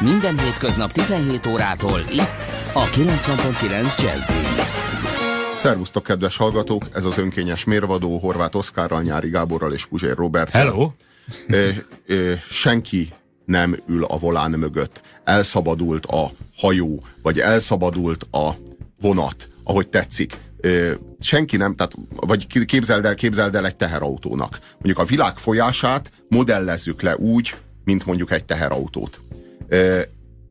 Minden hétköznap 17 órától itt a 90.9 jazz Szervusztok, kedves hallgatók! Ez az önkényes mérvadó Horváth Oszkárral, Nyári Gáborral és Puzsér Robert. Hello! E, e, senki nem ül a volán mögött. Elszabadult a hajó, vagy elszabadult a vonat, ahogy tetszik. E, senki nem, tehát, vagy képzeld el, képzeld el egy teherautónak. Mondjuk a világ folyását modellezzük le úgy, mint mondjuk egy teherautót.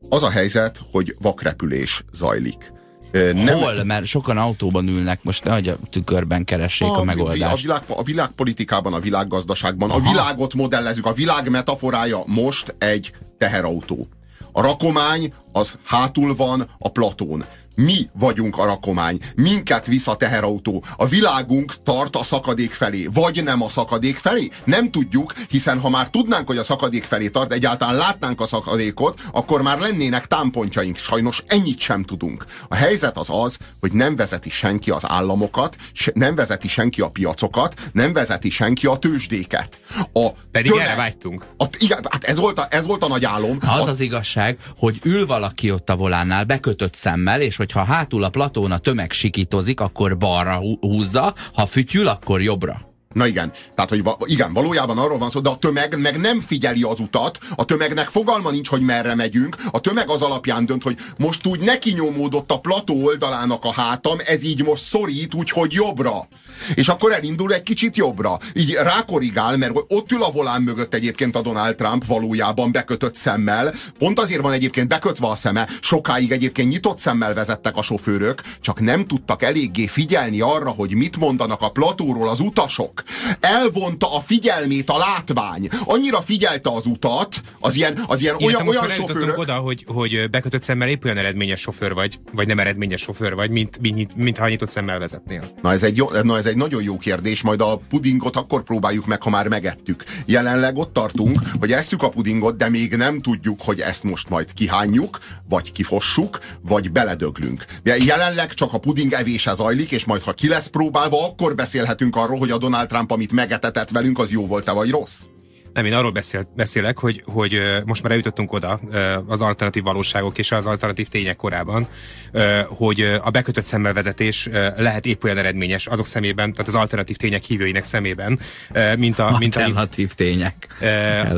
Az a helyzet, hogy vakrepülés zajlik. Nem, Hol? Mert sokan autóban ülnek, most ne, hogy a tükörben keressék a, a megoldást. A, világ, a világpolitikában, a világgazdaságban, Aha. a világot modellezzük, a világ metaforája most egy teherautó. A rakomány az hátul van a platón. Mi vagyunk a rakomány, minket visz a teherautó. A világunk tart a szakadék felé, vagy nem a szakadék felé? Nem tudjuk, hiszen ha már tudnánk, hogy a szakadék felé tart, egyáltalán látnánk a szakadékot, akkor már lennének támpontjaink. Sajnos ennyit sem tudunk. A helyzet az az, hogy nem vezeti senki az államokat, nem vezeti senki a piacokat, nem vezeti senki a tőzsdéket. A Pedig tömeg, erre vágytunk. A, igen, hát ez volt, a, ez volt a nagy álom. Az a, az igazság, hogy ül valaki ott a volánnál, bekötött szemmel, és hogyha hátul a platón a tömeg sikítozik, akkor balra húzza, ha fütyül, akkor jobbra. Na igen, tehát hogy va igen, valójában arról van szó, de a tömeg meg nem figyeli az utat, a tömegnek fogalma nincs, hogy merre megyünk, a tömeg az alapján dönt, hogy most úgy neki nyomódott a plató oldalának a hátam, ez így most szorít, úgyhogy jobbra. És akkor elindul egy kicsit jobbra. Így rákorrigál, mert ott ül a volán mögött egyébként a Donald Trump valójában bekötött szemmel. Pont azért van egyébként bekötve a szeme, sokáig egyébként nyitott szemmel vezettek a sofőrök, csak nem tudtak eléggé figyelni arra, hogy mit mondanak a platóról az utasok. Elvonta a figyelmét a látvány. Annyira figyelte az utat, az ilyen, az ilyen olyan, olyan sofőrök... oda, hogy, hogy bekötött szemmel épp olyan eredményes sofőr vagy, vagy nem eredményes sofőr vagy, mint, mint, mint ha nyitott szemmel vezetnél. Na ez, egy jó, na ez egy nagyon jó kérdés, majd a pudingot akkor próbáljuk meg, ha már megettük. Jelenleg ott tartunk, hogy esszük a pudingot, de még nem tudjuk, hogy ezt most majd kihányjuk, vagy kifossuk, vagy beledöglünk. Jelenleg csak a puding evése zajlik, és majd ha ki lesz próbálva, akkor beszélhetünk arról, hogy a Donald Trump, amit megetetett velünk, az jó volt-e vagy rossz? Nem, én arról beszél, beszélek, hogy, hogy most már eljutottunk oda az alternatív valóságok és az alternatív tények korában, hogy a bekötött szemmelvezetés lehet épp olyan eredményes azok szemében, tehát az alternatív tények hívőinek szemében, mint a... Mint alternatív tények.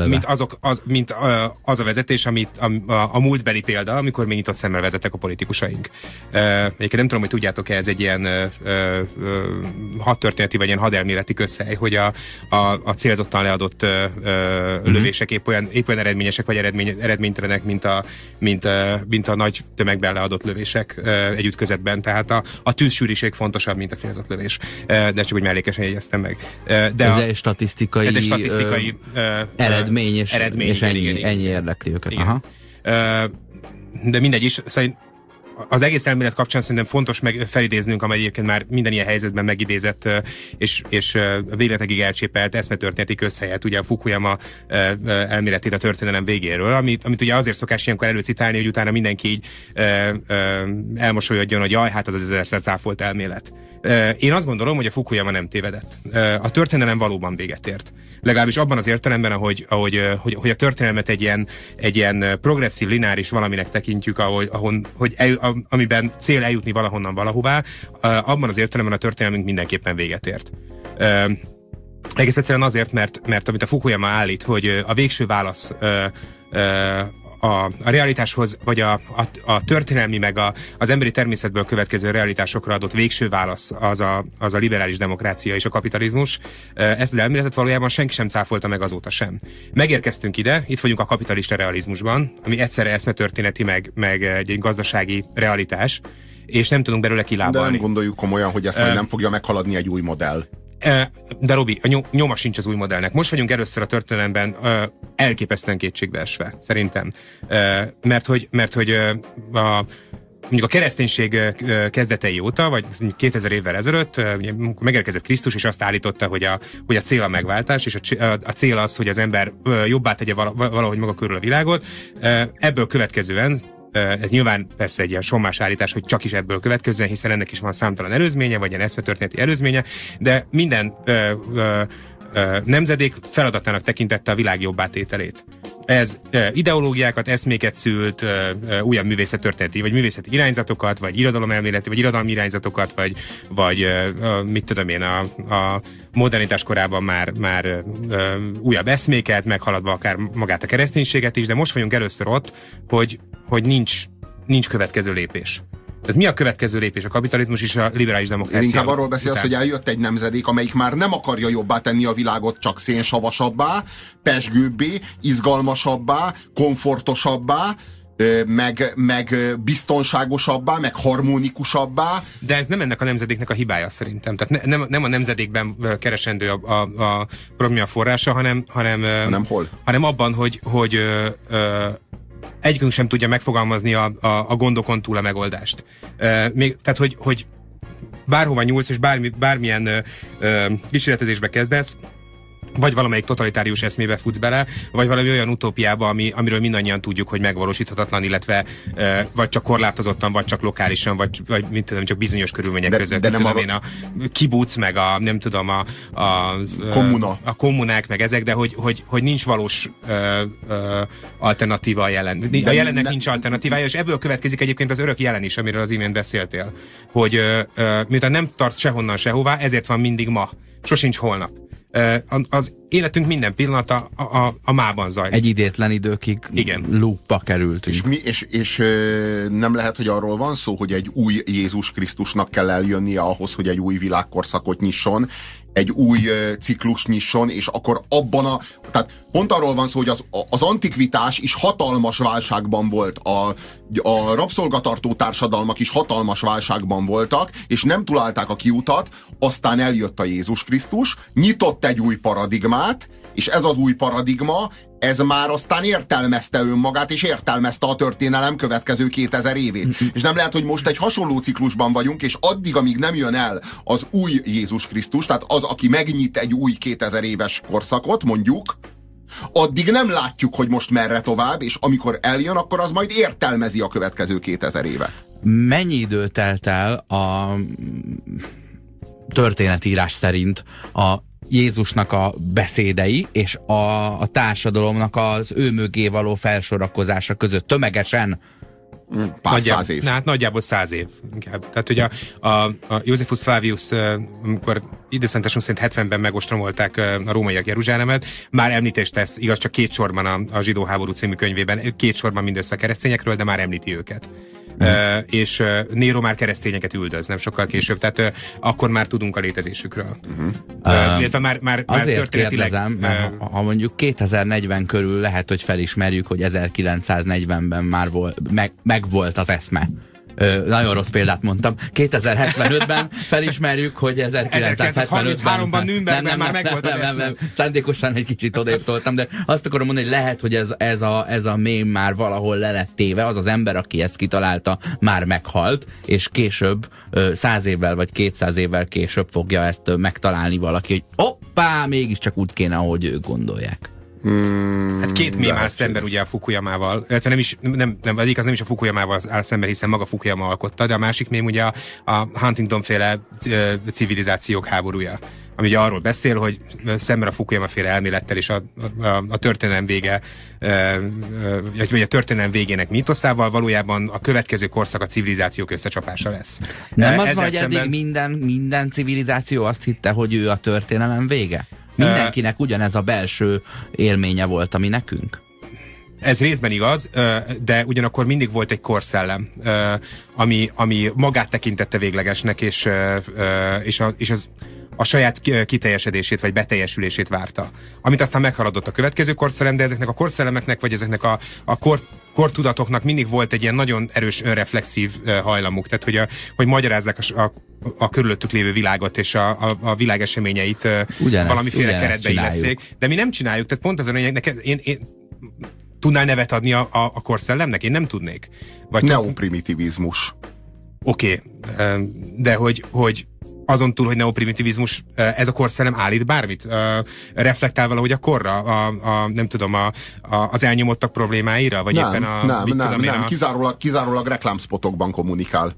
Mint, azok, az, mint az a vezetés, amit a, a, a múltbeli példa, amikor még nyitott szemmel vezetek a politikusaink. Egyébként nem tudom, hogy tudjátok-e, ez egy ilyen hadtörténeti vagy ilyen hadelméleti közhely, hogy a, a, a célzottan leadott uh-huh. lövések épp olyan, épp olyan eredményesek vagy eredmény, eredménytelenek, mint a, mint, mint a nagy tömegben leadott lövések egy ütközetben. Tehát a, a tűzsűrűség fontosabb, mint a célzott lövés. De csak úgy mellékesen jegyeztem meg. De ez a, egy statisztikai, ez egy statisztikai ö, eredmény, és, eredmény, és ennyi, igen. ennyi érdekli őket. Igen. Aha. De mindegy is, szerint az egész elmélet kapcsán szerintem fontos meg felidéznünk, amely egyébként már minden ilyen helyzetben megidézett és, és végletekig elcsépelt eszmetörténeti közhelyet, ugye a Fukuyama elméletét a történelem végéről, amit, amit ugye azért szokás ilyenkor előcitálni, hogy utána mindenki így elmosolyodjon, hogy jaj, hát az az ezerszer cáfolt elmélet. Én azt gondolom, hogy a Fukuyama nem tévedett. A történelem valóban véget ért. Legalábbis abban az értelemben, ahogy, ahogy, hogy, hogy a történelmet egy ilyen, egy ilyen progresszív, lineáris valaminek tekintjük, ahogy, ahon, hogy el, amiben cél eljutni valahonnan valahová, abban az értelemben a történelmünk mindenképpen véget ért. Egész egyszerűen azért, mert, mert amit a Fukuyama állít, hogy a végső válasz a, a realitáshoz, vagy a, a, a történelmi, meg a, az emberi természetből következő realitásokra adott végső válasz az a, az a liberális demokrácia és a kapitalizmus. Ezt az elméletet valójában senki sem cáfolta meg azóta sem. Megérkeztünk ide, itt vagyunk a kapitalista realizmusban, ami egyszerre eszmetörténeti, meg, meg egy gazdasági realitás, és nem tudunk belőle kilábalni. De nem gondoljuk komolyan, hogy ezt majd nem fogja meghaladni egy új modell. De Robi, a nyoma sincs az új modellnek. Most vagyunk először a történelemben elképesztően kétségbeesve, szerintem. Mert hogy, mert hogy a mondjuk a kereszténység kezdetei óta, vagy 2000 évvel ezelőtt, megérkezett Krisztus, és azt állította, hogy a, hogy a cél a megváltás, és a, a cél az, hogy az ember jobbá tegye valahogy maga körül a világot. Ebből következően ez nyilván persze egy ilyen sommás állítás, hogy csak is ebből következzen, hiszen ennek is van számtalan előzménye, vagy ilyen eszmetörténeti előzménye, de minden ö, ö, nemzedék feladatának tekintette a világ jobbátételét. Ez ideológiákat, eszméket szült, újabb művészettörténeti, vagy művészeti irányzatokat, vagy irodalomelméleti, vagy irodalmi irányzatokat, vagy, vagy mit tudom én, a, a modernitás korában már, már újabb eszméket, meghaladva akár magát a kereszténységet is, de most vagyunk először ott, hogy, hogy nincs, nincs következő lépés. Tehát mi a következő lépés a kapitalizmus és a liberális demokrácia? Inkább arról beszélsz, hogy eljött egy nemzedék, amelyik már nem akarja jobbá tenni a világot, csak szénsavasabbá, pesgőbbé, izgalmasabbá, komfortosabbá, meg, meg biztonságosabbá, meg harmonikusabbá. De ez nem ennek a nemzedéknek a hibája szerintem. Tehát ne, nem, nem a nemzedékben keresendő a, a, a probléma forrása, hanem, hanem, hanem hol? hanem abban, hogy, hogy ö, ö, egyikünk sem tudja megfogalmazni a, a, a gondokon túl a megoldást. Uh, még, tehát, hogy, hogy bárhova nyúlsz, és bármi, bármilyen uh, uh, kísérletezésbe kezdesz, vagy valamelyik totalitárius eszmébe futsz bele, vagy valami olyan utópiába, ami, amiről mindannyian tudjuk, hogy megvalósíthatatlan, illetve e, vagy csak korlátozottan, vagy csak lokálisan, vagy, vagy mint tudom, csak bizonyos körülmények de, között. De nem tudom, arra... én a kibuc, meg a nem tudom, a, a, Kommuna. a kommunák, meg ezek, de hogy, hogy, hogy nincs valós ö, ö, alternatíva a jelen. De a jelennek ne... nincs alternatívája, és ebből következik egyébként az örök jelen is, amiről az imént beszéltél. Hogy ö, ö, miután nem tart sehonnan sehová, ezért van mindig ma. Sosincs holnap Eh, az életünk minden pillanata a, a, a mában zajlik. Egy idétlen időkig Igen. lúpba kerültünk. És, mi, és, és nem lehet, hogy arról van szó, hogy egy új Jézus Krisztusnak kell eljönnie ahhoz, hogy egy új világkorszakot nyisson, egy új ciklus nyisson, és akkor abban a... Tehát pont arról van szó, hogy az, az antikvitás is hatalmas válságban volt, a, a rabszolgatartó társadalmak is hatalmas válságban voltak, és nem találták a kiutat, aztán eljött a Jézus Krisztus, nyitott egy új paradigmát, és ez az új paradigma, ez már aztán értelmezte önmagát, és értelmezte a történelem következő 2000 évét. és nem lehet, hogy most egy hasonló ciklusban vagyunk, és addig, amíg nem jön el az új Jézus Krisztus, tehát az, aki megnyit egy új 2000 éves korszakot, mondjuk, addig nem látjuk, hogy most merre tovább, és amikor eljön, akkor az majd értelmezi a következő 2000 évet. Mennyi idő telt el a történetírás szerint a Jézusnak a beszédei és a, a társadalomnak az ő mögé való felsorakozása között tömegesen Pár száz év. Hát nagyjából száz év. Inkább. Tehát, hogy a, a, a Josephus Flavius, amikor időszentesünk szerint 70-ben megostromolták a rómaiak Jeruzsálemet, már említést tesz, igaz, csak két sorban a, a zsidó háború című könyvében, két sorban mindössze a keresztényekről, de már említi őket. Mm. És Néro már keresztényeket üldöz, nem sokkal később, tehát akkor már tudunk a létezésükről. Uh, illetve már, már, már azért kérdezem, mert ha, ha mondjuk 2040 körül lehet, hogy felismerjük, hogy 1940-ben már volt, meg, meg volt az eszme Ö, nagyon rossz példát mondtam. 2075-ben felismerjük, hogy 1933-ban Nürnbergben már megvolt nem, nem, nem, Szándékosan egy kicsit odébb toltam, de azt akarom mondani, hogy lehet, hogy ez, ez, a, ez a mém már valahol le lett téve, az az ember, aki ezt kitalálta, már meghalt, és később, száz évvel vagy kétszáz évvel később fogja ezt megtalálni valaki, hogy hoppá, mégiscsak úgy kéne, ahogy ők gondolják. Hmm, hát két mém áll szemben ugye a Fukuyamával, illetve nem is, nem, nem, egyik az nem is a Fukuyamával áll szemben, hiszen maga Fukuyama alkotta, de a másik mém ugye a, a Huntington féle civilizációk háborúja ami ugye arról beszél, hogy szemben a Fukuyama féle elmélettel és a, a, a történelem vége, vagy a történelem végének mítoszával valójában a következő korszak a civilizációk összecsapása lesz. Nem az, hogy szemben... eddig minden, minden civilizáció azt hitte, hogy ő a történelem vége? Mindenkinek ugyanez a belső élménye volt, ami nekünk? Ez részben igaz, de ugyanakkor mindig volt egy korszellem, ami, ami magát tekintette véglegesnek, és, és, a, és az, a saját kiteljesedését vagy beteljesülését várta. Amit aztán meghaladott a következő korszellem, de ezeknek a korszellemeknek, vagy ezeknek a, a kor, kortudatoknak mindig volt egy ilyen nagyon erős önreflexív hajlamuk, tehát hogy, a, hogy magyarázzák a, a, a körülöttük lévő világot és a, a, a világ eseményeit ugyanezt, valamiféle ugyanezt keretbe illeszék. De mi nem csináljuk, tehát pont az a lényeg, én, én tudnál nevet adni a, a, a korszellemnek? Én nem tudnék. Vagy Neoprimitivizmus. Oké, okay, de hogy, hogy azon túl, hogy neoprimitivizmus, ez a korszellem állít bármit? Reflektál valahogy a korra, a, a nem tudom, a, a, az elnyomottak problémáira? Vagy nem, éppen a, nem, nem, tudom nem, a... kizárólag, kizárólag reklámspotokban kommunikál.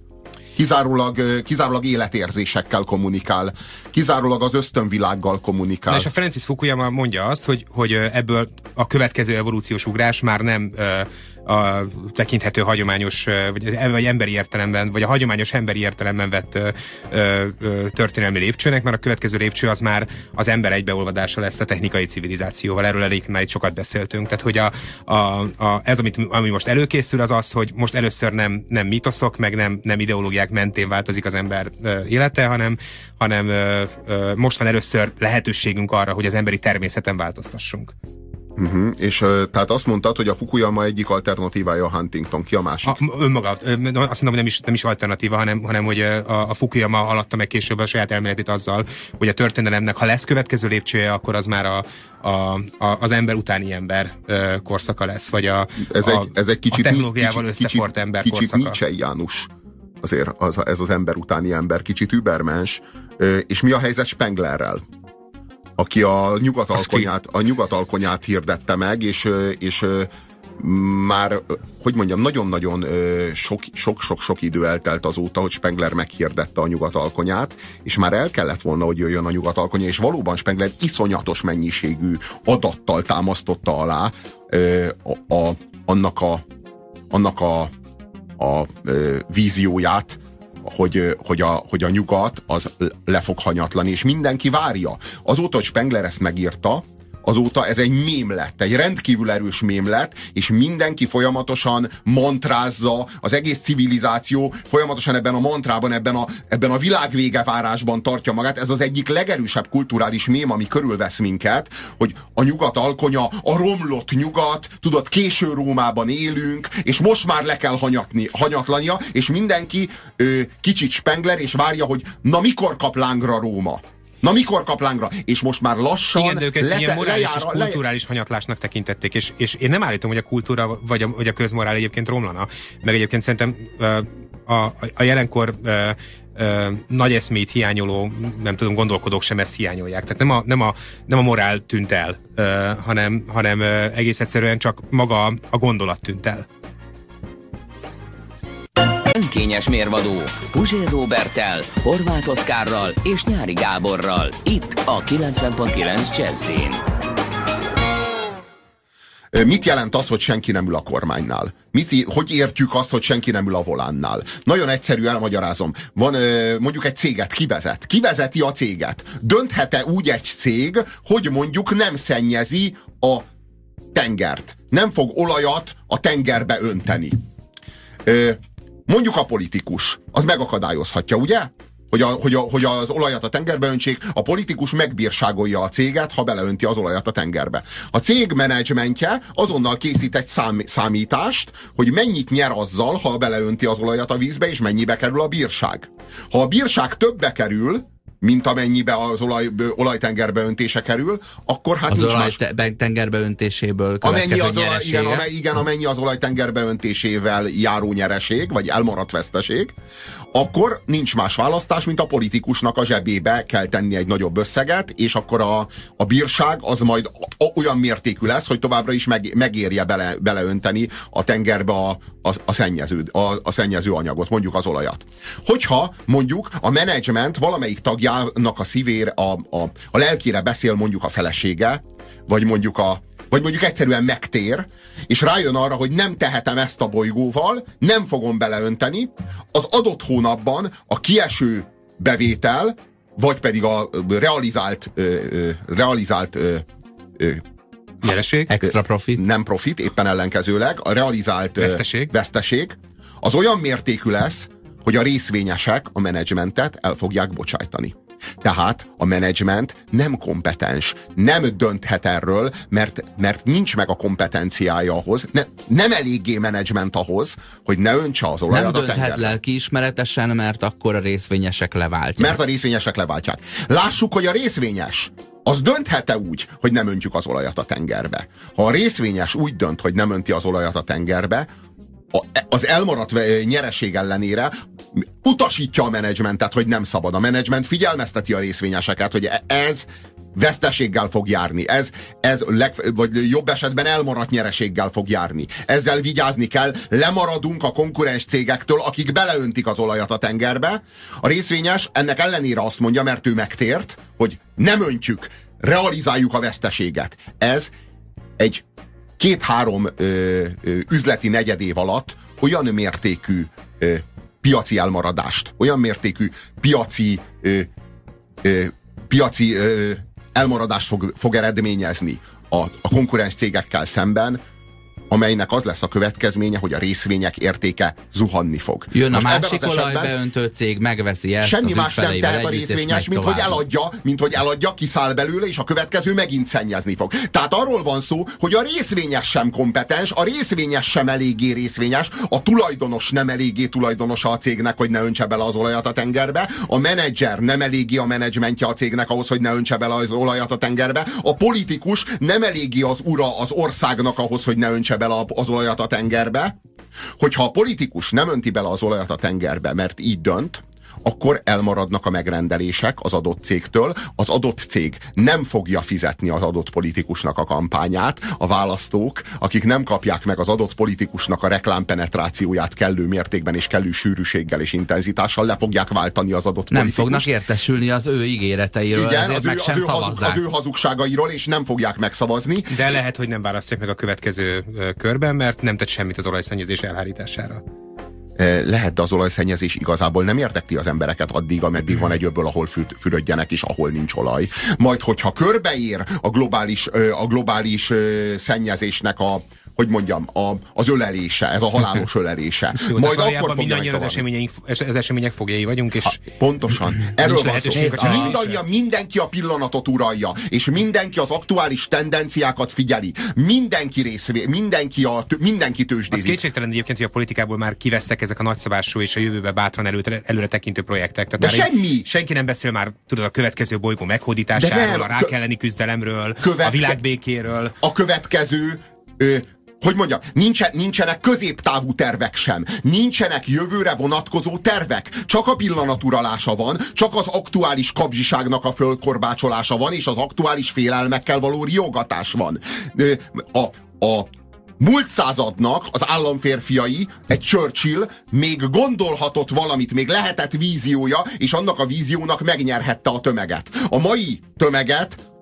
kizárólag, kizárólag életérzésekkel kommunikál, kizárólag az ösztönvilággal kommunikál. Na és a Francis Fukuyama mondja azt, hogy, hogy ebből a következő evolúciós ugrás már nem a tekinthető hagyományos, vagy, vagy emberi értelemben, vagy a hagyományos emberi értelemben vett ö, ö, történelmi lépcsőnek, mert a következő lépcső az már az ember egybeolvadása lesz a technikai civilizációval. Erről elég már itt sokat beszéltünk. Tehát, hogy a, a, a, ez, amit, ami most előkészül, az az, hogy most először nem, nem mitoszok, meg nem, nem ideológiák mentén változik az ember élete, hanem, hanem most van először lehetőségünk arra, hogy az emberi természeten változtassunk. Uh-huh. És tehát azt mondtad, hogy a Fukuyama egyik alternatívája a Huntington, ki a másik? A, önmaga, azt mondom, hogy nem is, nem is alternatíva, hanem, hanem hogy a, a Fukuyama alatta meg később a saját elméletét azzal, hogy a történelemnek, ha lesz következő lépcsője, akkor az már a, a, a, az ember utáni ember korszaka lesz, vagy a, ez a, egy, ez egy kicsit, a technológiával kicsit, összefort kicsit, ember kicsit korszaka. Kicsit János azért az, ez az ember utáni ember, kicsit übermens. És mi a helyzet Spenglerrel? Aki a nyugatalkonyát, a nyugatalkonyát hirdette meg, és, és már, hogy mondjam, nagyon-nagyon sok-sok-sok idő eltelt azóta, hogy Spengler meghirdette a nyugatalkonyát, és már el kellett volna, hogy jöjjön a nyugatalkonya, és valóban Spengler iszonyatos mennyiségű adattal támasztotta alá a, a, annak a, annak a, a vízióját, hogy, hogy, a, hogy a nyugat az le fog hanyatlani, és mindenki várja. Azóta, hogy Spengler ezt megírta, azóta ez egy mém lett, egy rendkívül erős mém lett, és mindenki folyamatosan mantrázza, az egész civilizáció folyamatosan ebben a mantrában, ebben a, ebben a világvégevárásban tartja magát. Ez az egyik legerősebb kulturális mém, ami körülvesz minket, hogy a nyugat alkonya, a romlott nyugat, tudod, késő Rómában élünk, és most már le kell hanyatni, hanyatlania, és mindenki ö, kicsit spengler, és várja, hogy na mikor kap lángra Róma. Na mikor kap lángra? És most már lassan Igen, de ők ezt lete, morális lejár, és kulturális le... hanyatlásnak tekintették, és, és én nem állítom, hogy a kultúra vagy a, vagy a közmorál egyébként romlana, meg egyébként szerintem a, a, a jelenkor Ö, nagy eszmét hiányoló, nem tudom, gondolkodók sem ezt hiányolják. Tehát nem a, nem a, nem a morál tűnt el, ö, hanem, hanem ö, egész egyszerűen csak maga a gondolat tűnt el. Önkényes mérvadó Puzsér Robertel, Horváth Oszkárral és Nyári Gáborral. Itt a 90.9 Jazzin. Mit jelent az, hogy senki nem ül a kormánynál? Mit, hogy értjük azt, hogy senki nem ül a volánnál? Nagyon egyszerű, elmagyarázom. Van mondjuk egy céget, kivezet. Kivezeti a céget. Dönthet-e úgy egy cég, hogy mondjuk nem szennyezi a tengert? Nem fog olajat a tengerbe önteni? Mondjuk a politikus, az megakadályozhatja, ugye? Hogy, a, hogy, a, hogy az olajat a tengerbe öntsék, a politikus megbírságolja a céget, ha beleönti az olajat a tengerbe. A cég menedzsmentje azonnal készít egy szám, számítást, hogy mennyit nyer azzal, ha beleönti az olajat a vízbe, és mennyibe kerül a bírság. Ha a bírság többbe kerül, mint amennyibe az olaj, olajtengerbe öntése kerül, akkor hát az nincs olaj más... tengerbe öntéséből amennyi az olaj, igen, amely, igen, amennyi az olajtengerbe öntésével járó nyereség, vagy elmaradt veszteség, akkor nincs más választás, mint a politikusnak a zsebébe kell tenni egy nagyobb összeget, és akkor a, a bírság az majd olyan mértékű lesz, hogy továbbra is meg, megérje bele, beleönteni a tengerbe a, a, a, szennyező, a, a szennyező anyagot, mondjuk az olajat. Hogyha mondjuk a menedzsment valamelyik tagjának a szívér, a, a, a lelkére beszél mondjuk a felesége, vagy mondjuk a, vagy mondjuk egyszerűen megtér, és rájön arra, hogy nem tehetem ezt a bolygóval, nem fogom beleönteni, az adott hónapban a kieső bevétel, vagy pedig a realizált, realizált Nyereség? Extra profit? Nem profit, éppen ellenkezőleg, a realizált veszteség. veszteség az olyan mértékű lesz, hogy a részvényesek a menedzsmentet el fogják bocsájtani. Tehát a menedzsment nem kompetens, nem dönthet erről, mert, mert nincs meg a kompetenciája ahhoz, ne, nem eléggé menedzsment ahhoz, hogy ne öntse az olajat Nem a dönthet lelkiismeretesen, mert akkor a részvényesek leváltják. Mert a részvényesek leváltják. Lássuk, hogy a részvényes az dönthet-e úgy, hogy nem öntjük az olajat a tengerbe? Ha a részvényes úgy dönt, hogy nem önti az olajat a tengerbe, az elmaradt nyereség ellenére utasítja a menedzsmentet, hogy nem szabad. A menedzsment figyelmezteti a részvényeseket, hogy e- ez veszteséggel fog járni. Ez, ez leg, vagy jobb esetben elmaradt nyereséggel fog járni. Ezzel vigyázni kell, lemaradunk a konkurens cégektől, akik beleöntik az olajat a tengerbe. A részvényes ennek ellenére azt mondja, mert ő megtért, hogy nem öntjük, realizáljuk a veszteséget. Ez egy két-három üzleti negyedév alatt olyan mértékű ö, piaci elmaradást, olyan mértékű piaci ö, ö, piaci ö, elmaradást fog, fog eredményezni a, a konkurens cégekkel szemben, amelynek az lesz a következménye, hogy a részvények értéke zuhanni fog. Jön a Most másik olajbeöntő cég, megveszi ezt Semmi más nem tehet a részvényes, mint hogy eladja, mint hogy eladja, kiszáll belőle, és a következő megint szennyezni fog. Tehát arról van szó, hogy a részvényes sem kompetens, a részvényes sem eléggé részvényes, a tulajdonos nem eléggé tulajdonosa a cégnek, hogy ne öntse bele az olajat a tengerbe, a menedzser nem eléggé a menedzsmentje a cégnek ahhoz, hogy ne öntse bele az olajat a tengerbe, a politikus nem eléggé az ura az országnak ahhoz, hogy ne öntse bele az olajat a tengerbe, hogyha a politikus nem önti bele az olajat a tengerbe, mert így dönt, akkor elmaradnak a megrendelések az adott cégtől, az adott cég nem fogja fizetni az adott politikusnak a kampányát, a választók, akik nem kapják meg az adott politikusnak a reklámpenetrációját kellő mértékben és kellő sűrűséggel és intenzitással, le fogják váltani az adott Nem politikust. fognak értesülni az ő ígéreteiről, Igen, az ő, meg sem az, ő hazug, az ő hazugságairól, és nem fogják megszavazni. De lehet, hogy nem választják meg a következő körben, mert nem tett semmit az olajszennyezés elhárítására lehet, de az olajszennyezés igazából nem érdekli az embereket addig, ameddig van egy öbből, ahol fürödjenek, és ahol nincs olaj. Majd, hogyha körbeér a globális, a globális szennyezésnek a, hogy mondjam, a, az ölelése, ez a halálos ölelése. Jó, Majd akkor mindannyian az események, az események fogjai vagyunk, és... Ha, pontosan. Erről van szó. Mindannyian, mindenki a pillanatot uralja, és mindenki az aktuális tendenciákat figyeli. Mindenki részvé, mindenki, a, mindenki tőzsdézik. Az kétségtelen egyébként, hogy a politikából már kivesztek ezek a nagyszabású és a jövőbe bátran előre, előre tekintő projektek. Tehát De semmi! Senki nem beszél már, tudod, a következő bolygó meghódításáról, a rák elleni küzdelemről, követke, a világbékéről. A következő ö, hogy mondjam, nincsen, nincsenek középtávú tervek sem, nincsenek jövőre vonatkozó tervek, csak a pillanaturalása van, csak az aktuális kapzsiságnak a fölkorbácsolása van, és az aktuális félelmekkel való riogatás van. A, a múlt századnak az államférfiai, egy Churchill még gondolhatott valamit, még lehetett víziója, és annak a víziónak megnyerhette a tömeget. A mai tömeget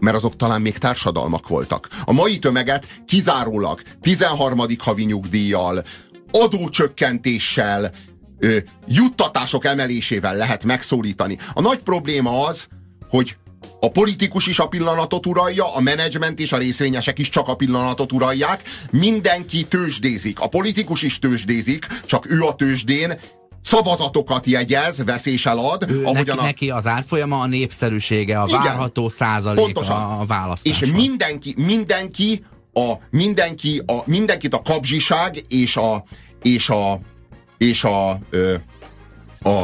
mert azok talán még társadalmak voltak. A mai tömeget kizárólag 13. havi nyugdíjjal, adócsökkentéssel, ö, juttatások emelésével lehet megszólítani. A nagy probléma az, hogy a politikus is a pillanatot uralja, a menedzsment és a részvényesek is csak a pillanatot uralják, mindenki tőzsdézik. A politikus is tőzsdézik, csak ő a tőzsdén szavazatokat jegyez, vesz és elad. Ő, neki, a... neki az árfolyama a népszerűsége, a Igen, várható százalék pontosan. a választáson. És mindenki, mindenki, a, mindenki, a, mindenkit a kapzsiság és a, és a, és a, ö, a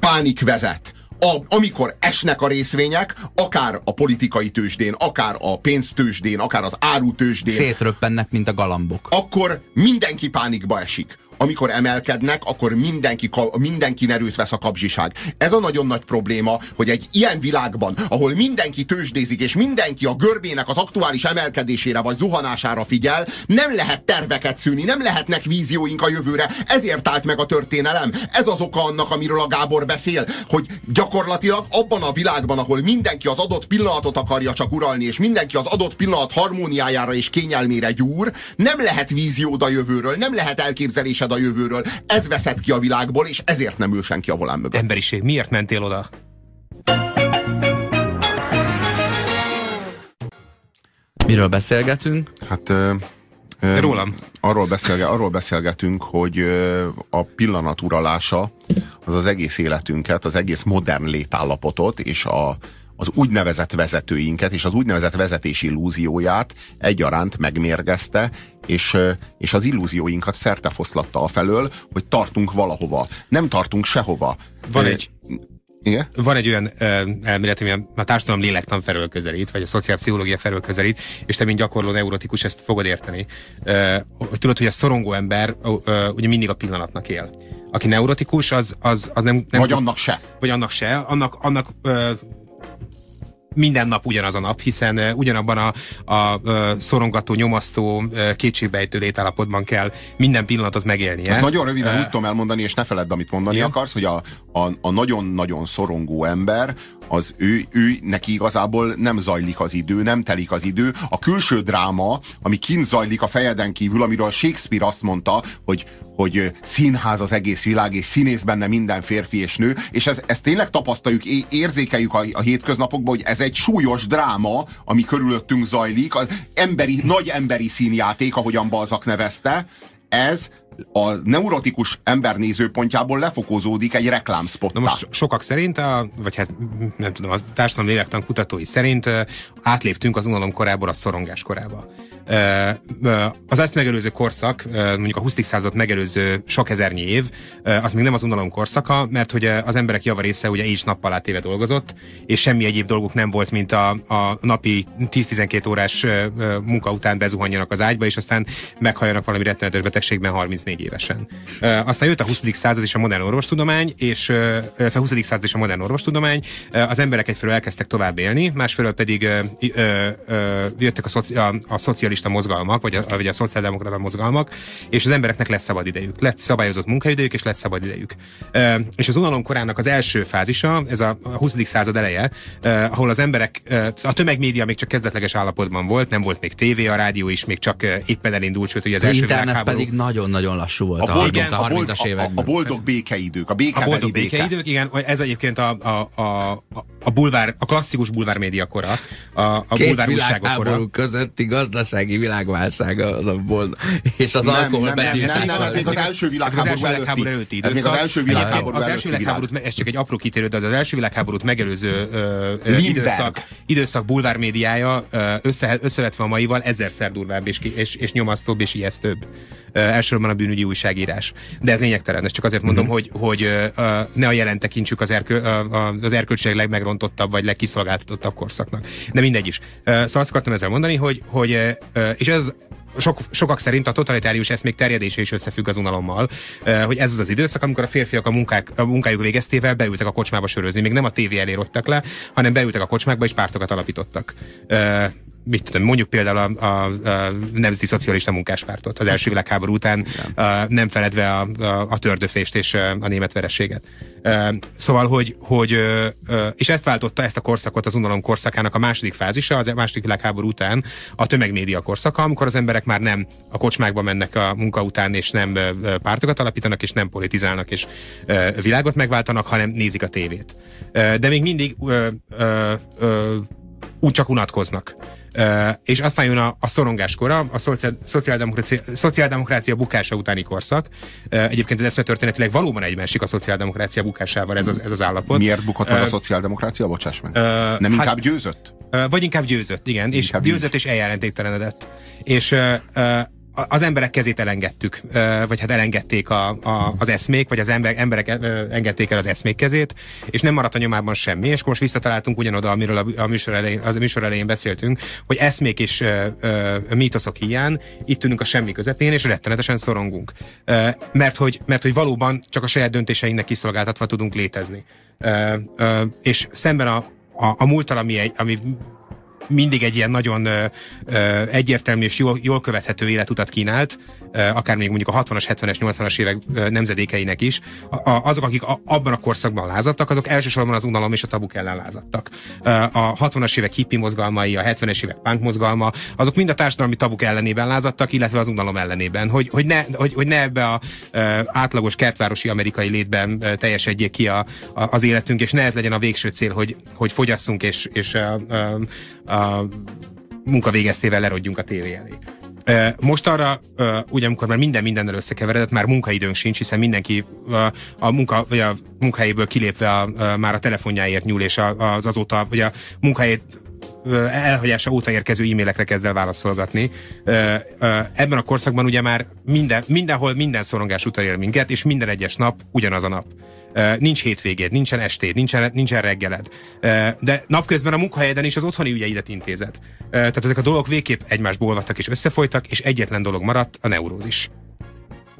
pánik vezet. A, amikor esnek a részvények, akár a politikai tőzsdén, akár a pénztőzsdén, akár az árutőzsdén. Szétröppennek, mint a galambok. Akkor mindenki pánikba esik amikor emelkednek, akkor mindenki, mindenki erőt vesz a kapzsiság. Ez a nagyon nagy probléma, hogy egy ilyen világban, ahol mindenki tőzsdézik, és mindenki a görbének az aktuális emelkedésére vagy zuhanására figyel, nem lehet terveket szűni, nem lehetnek vízióink a jövőre. Ezért állt meg a történelem. Ez az oka annak, amiről a Gábor beszél, hogy gyakorlatilag abban a világban, ahol mindenki az adott pillanatot akarja csak uralni, és mindenki az adott pillanat harmóniájára és kényelmére gyúr, nem lehet víziód a jövőről, nem lehet elképzelésed a jövőről. Ez veszett ki a világból, és ezért nem ül senki a volán mögött. Emberiség, miért mentél oda? Miről beszélgetünk? Hát... Ö, ö, Rólam. Arról, beszélge, arról beszélgetünk, hogy ö, a pillanat uralása az az egész életünket, az egész modern létállapotot és a, az úgynevezett vezetőinket és az úgynevezett vezetési illúzióját egyaránt megmérgezte, és, és az illúzióinkat szertefoszlatta felől, hogy tartunk valahova. Nem tartunk sehova. Van egy, igen? Van egy olyan uh, elmélet, ami a társadalom lélektan felől közelít, vagy a szociálpszichológia felől közelít, és te, mint gyakorló neurotikus, ezt fogod érteni. Uh, tudod, hogy a szorongó ember uh, uh, ugye mindig a pillanatnak él. Aki neurotikus, az, az, az nem, nem... Vagy annak se. Vagy annak se. Annak, annak uh, minden nap ugyanaz a nap, hiszen ugyanabban a, a, a szorongató, nyomasztó, kétségbejtő létállapotban kell minden pillanatot megélnie. Ezt nagyon röviden uh, úgy tudom elmondani, és ne feledd, amit mondani igen. akarsz, hogy a, a, a nagyon-nagyon szorongó ember, az ő, ő neki igazából nem zajlik az idő, nem telik az idő. A külső dráma, ami kint zajlik a fejeden kívül, amiről Shakespeare azt mondta, hogy, hogy színház az egész világ, és színész benne minden férfi és nő, és ez, ezt tényleg tapasztaljuk, érzékeljük a, a hétköznapokban, hogy ez egy súlyos dráma, ami körülöttünk zajlik, az emberi, nagy emberi színjáték, ahogyan Balzak nevezte, ez a neurotikus ember nézőpontjából lefokozódik egy reklámspottá. Na most sokak szerint, a, vagy hát nem tudom, a társadalom lélektan kutatói szerint átléptünk az unalom korából a szorongás korába. Az ezt megelőző korszak, mondjuk a 20. század megelőző sok ezernyi év, az még nem az unalom korszaka, mert hogy az emberek java része ugye így nappal átéve dolgozott, és semmi egyéb dolguk nem volt, mint a, a napi 10-12 órás munka után bezuhanjanak az ágyba, és aztán meghalljanak valami rettenetes betegségben 34 évesen. Aztán jött a 20. század és a modern orvostudomány, és a 20. század és a modern orvostudomány, az emberek egyfelől elkezdtek tovább élni, másfelől pedig jöttek a, szoci, a, a szocialista mozgalmak, vagy a, vagy a szociáldemokrata mozgalmak, és az embereknek lesz szabad idejük. Lett szabályozott munkaidejük, és lesz szabad idejük. És az unalom korának az első fázisa, ez a 20. század eleje, ahol az emberek, a tömegmédia még csak kezdetleges állapotban volt, nem volt még tévé, a rádió is még csak éppen elindult, sőt, hogy az, az első internet világháború... pedig nagyon-nagyon lassú volt a, a, 30, a 30-as években. A, a boldog békeidők, a béke A boldog békeidők, igen, ez egyébként a, a, a, a bulvár, a klasszikus bulvár média kora, a, a Két bulvár kora. közötti gazdaság gazdasági világválsága az a bold, és az alkohol nem, nem, nem, nem, ez még az első világháború előtti, előtti Ez még az első világháború Az első világháborút, ez csak egy apró kitérő, de az első világháborút megelőző időszak, időszak bulvár médiája össze, összevetve a maival ezerszer durvább és, és, és nyomasztóbb és ijesztőbb. Elsősorban a bűnügyi újságírás. De ez lényegtelen, ezt csak azért mondom, mm-hmm. hogy, hogy ne a jelen tekintsük az, erkö, az erkölcsileg legmegrontottabb vagy legkiszolgáltatottabb korszaknak. De mindegy is. Szóval azt akartam ezzel mondani, hogy, hogy és ez sok, sokak szerint a totalitárius eszmék terjedése is összefügg az unalommal, hogy ez az az időszak, amikor a férfiak a, munkák, a munkájuk végeztével beültek a kocsmába sörözni. Még nem a tévé elé le, hanem beültek a kocsmákba és pártokat alapítottak mit tudom, mondjuk például a, a, a Nemzeti Szocialista Munkáspártot az első világháború után, a, nem feledve a, a, a tördöfést és a német verességet. Szóval, hogy, hogy és ezt váltotta ezt a korszakot az unalom korszakának a második fázisa, az második világháború után a tömegmédia korszaka, amikor az emberek már nem a kocsmákba mennek a munka után, és nem pártokat alapítanak, és nem politizálnak, és világot megváltanak, hanem nézik a tévét. De még mindig úgy csak unatkoznak. És aztán jön a, a szorongáskora, a szociáldemokrácia, szociáldemokrácia bukása utáni korszak. Egyébként ez történetileg valóban egybeesik a szociáldemokrácia bukásával ez az, ez az állapot. Miért bukott meg a szociáldemokrácia? Bocsáss meg. Nem inkább hát, győzött? Vagy inkább győzött, igen. Inkább és győzött így. és eljelentéktelenedett. És az emberek kezét elengedtük, vagy hát elengedték a, a, az eszmék, vagy az ember, emberek engedték el az eszmék kezét, és nem maradt a nyomában semmi, és most visszataláltunk ugyanoda, amiről a, a műsor elején, az a műsor elején beszéltünk, hogy eszmék és ö, ö, mítoszok hiány, itt ülünk a semmi közepén, és rettenetesen szorongunk. Ö, mert, hogy, mert hogy valóban csak a saját döntéseinknek kiszolgáltatva tudunk létezni. Ö, ö, és szemben a, a, a múltal, ami, egy, ami mindig egy ilyen nagyon ö, ö, egyértelmű és jól, jól követhető életutat kínált, ö, akár még mondjuk a 60-as, 70-es, 80-as évek ö, nemzedékeinek is. A, a, azok, akik a, abban a korszakban lázadtak, azok elsősorban az unalom és a tabuk ellen lázadtak. A 60-as évek hippi mozgalmai, a 70-es évek punk mozgalma, azok mind a társadalmi tabuk ellenében lázadtak, illetve az unalom ellenében. Hogy, hogy, ne, hogy, hogy ne ebbe a ö, átlagos kertvárosi amerikai létben ö, teljesedjék ki a, a, az életünk, és ne ez legyen a végső cél, hogy, hogy fogyasszunk és, és ö, ö, a munka végeztével lerodjunk a tévé elé. Most arra, ugye amikor már minden mindennel összekeveredett, már munkaidőnk sincs, hiszen mindenki a, munka, vagy a munkahelyéből kilépve a, a, már a telefonjáért nyúl, és az azóta, vagy a munkahelyét elhagyása óta érkező e-mailekre kezd el válaszolgatni. Ebben a korszakban ugye már minden, mindenhol minden szorongás utal minket, és minden egyes nap ugyanaz a nap. Nincs hétvégéd, nincsen estéd, nincsen, nincsen reggeled. De napközben a munkahelyeden is az otthoni ügyeidet intézed. Tehát ezek a dolgok végképp egymásból olvadtak és összefolytak, és egyetlen dolog maradt, a neurózis.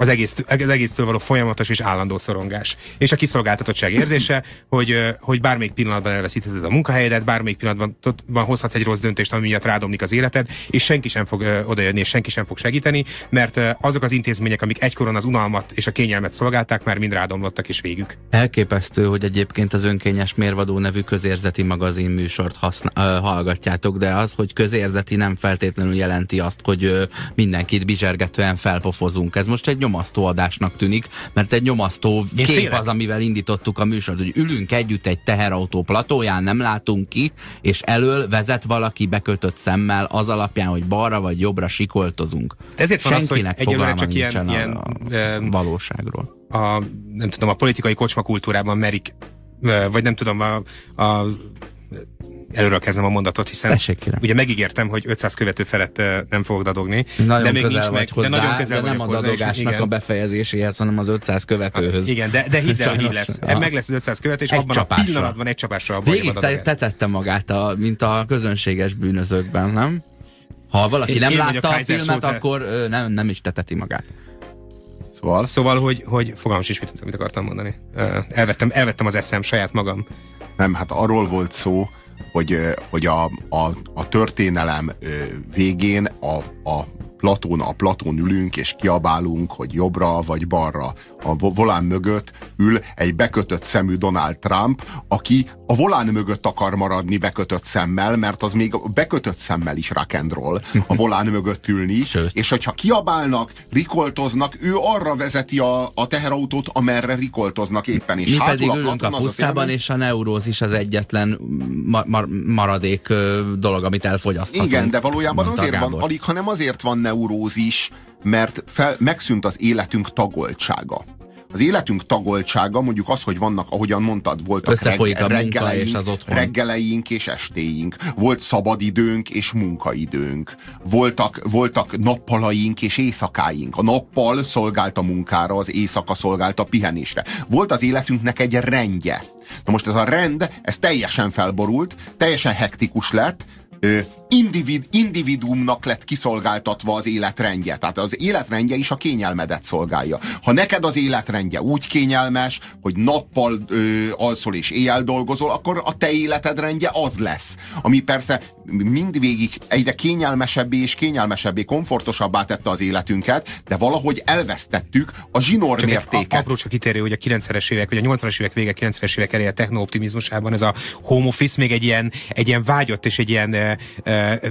Az, egész, az egésztől való folyamatos és állandó szorongás. És a kiszolgáltatottság érzése, hogy, hogy bármelyik pillanatban elveszítheted a munkahelyedet, bármelyik pillanatban hozhatsz egy rossz döntést, ami miatt rádomlik az életed, és senki sem fog odajönni, és senki sem fog segíteni, mert azok az intézmények, amik egykoron az unalmat és a kényelmet szolgálták, már mind rádomlottak és végük. Elképesztő, hogy egyébként az önkényes mérvadó nevű közérzeti magazin műsort használ, hallgatjátok, de az, hogy közérzeti nem feltétlenül jelenti azt, hogy mindenkit bizsergetően felpofozunk. Ez most egy nyomasztó adásnak tűnik, mert egy nyomasztó Én kép félek. az, amivel indítottuk a műsort, hogy ülünk együtt egy teherautó platóján, nem látunk ki, és elől vezet valaki bekötött szemmel az alapján, hogy balra vagy jobbra sikoltozunk. Ezért van Senkinek az, hogy egyelőre csak ilyen, a, ilyen a valóságról. A, nem tudom, a politikai kocsmakultúrában merik, vagy nem tudom, a, a előről kezdem a mondatot, hiszen Tessék, ugye megígértem, hogy 500 követő felett nem fogok dadogni. Nagyon de még közel nincs vagy meg, hozzá, de nagyon közel de nem a dadogásnak a befejezéséhez, hanem az 500 követőhöz. Igen, de, de hidd el, hogy így lesz. Ja. Meg lesz az 500 követő, és egy abban csapásra. a pillanatban egy csapásra abban Végig te, tetette magát, a, mint a közönséges bűnözőkben, nem? Ha valaki én, nem én látta a, a filmet, Show akkor ö, nem, nem is teteti magát. Szóval? Szóval, hogy, hogy fogalmas is, mit, mit akartam mondani. Elvettem, elvettem az eszem saját magam. Nem, hát arról volt szó, hogy, hogy a, a, a történelem végén a, a Platón, a Platón ülünk, és kiabálunk, hogy jobbra vagy balra. A volán mögött ül egy bekötött szemű Donald Trump, aki a volán mögött akar maradni bekötött szemmel, mert az még bekötött szemmel is rock and roll, a volán mögött ülni, Sőt. és hogyha kiabálnak, rikoltoznak, ő arra vezeti a, a teherautót, amerre rikoltoznak éppen. És Mi pedig a ülünk a pusztában, és a neurózis az egyetlen ma ma maradék dolog, amit elfogyaszthatunk. Igen, de valójában azért van, alig, hanem azért van neurózis, mert fel, megszűnt az életünk tagoltsága. Az életünk tagoltsága mondjuk az, hogy vannak, ahogyan mondtad, voltak reg, a reggeleink, és az otthon. reggeleink és estéink, volt szabadidőnk és munkaidőnk, voltak, voltak nappalaink és éjszakáink. A nappal szolgált a munkára, az éjszaka szolgált a pihenésre. Volt az életünknek egy rendje. Na most ez a rend, ez teljesen felborult, teljesen hektikus lett, individ, individuumnak lett kiszolgáltatva az életrendje. Tehát az életrendje is a kényelmedet szolgálja. Ha neked az életrendje úgy kényelmes, hogy nappal ö, alszol és éjjel dolgozol, akkor a te életed rendje az lesz. Ami persze mindvégig egyre kényelmesebbé és kényelmesebbé, komfortosabbá tette az életünket, de valahogy elvesztettük a zsinór mértéket. Apró csak kitérő, hogy a 90-es évek, vagy a 80-as évek vége, 90-es évek eleje technooptimizmusában ez a home office még egy ilyen, egy ilyen vágyott és egy ilyen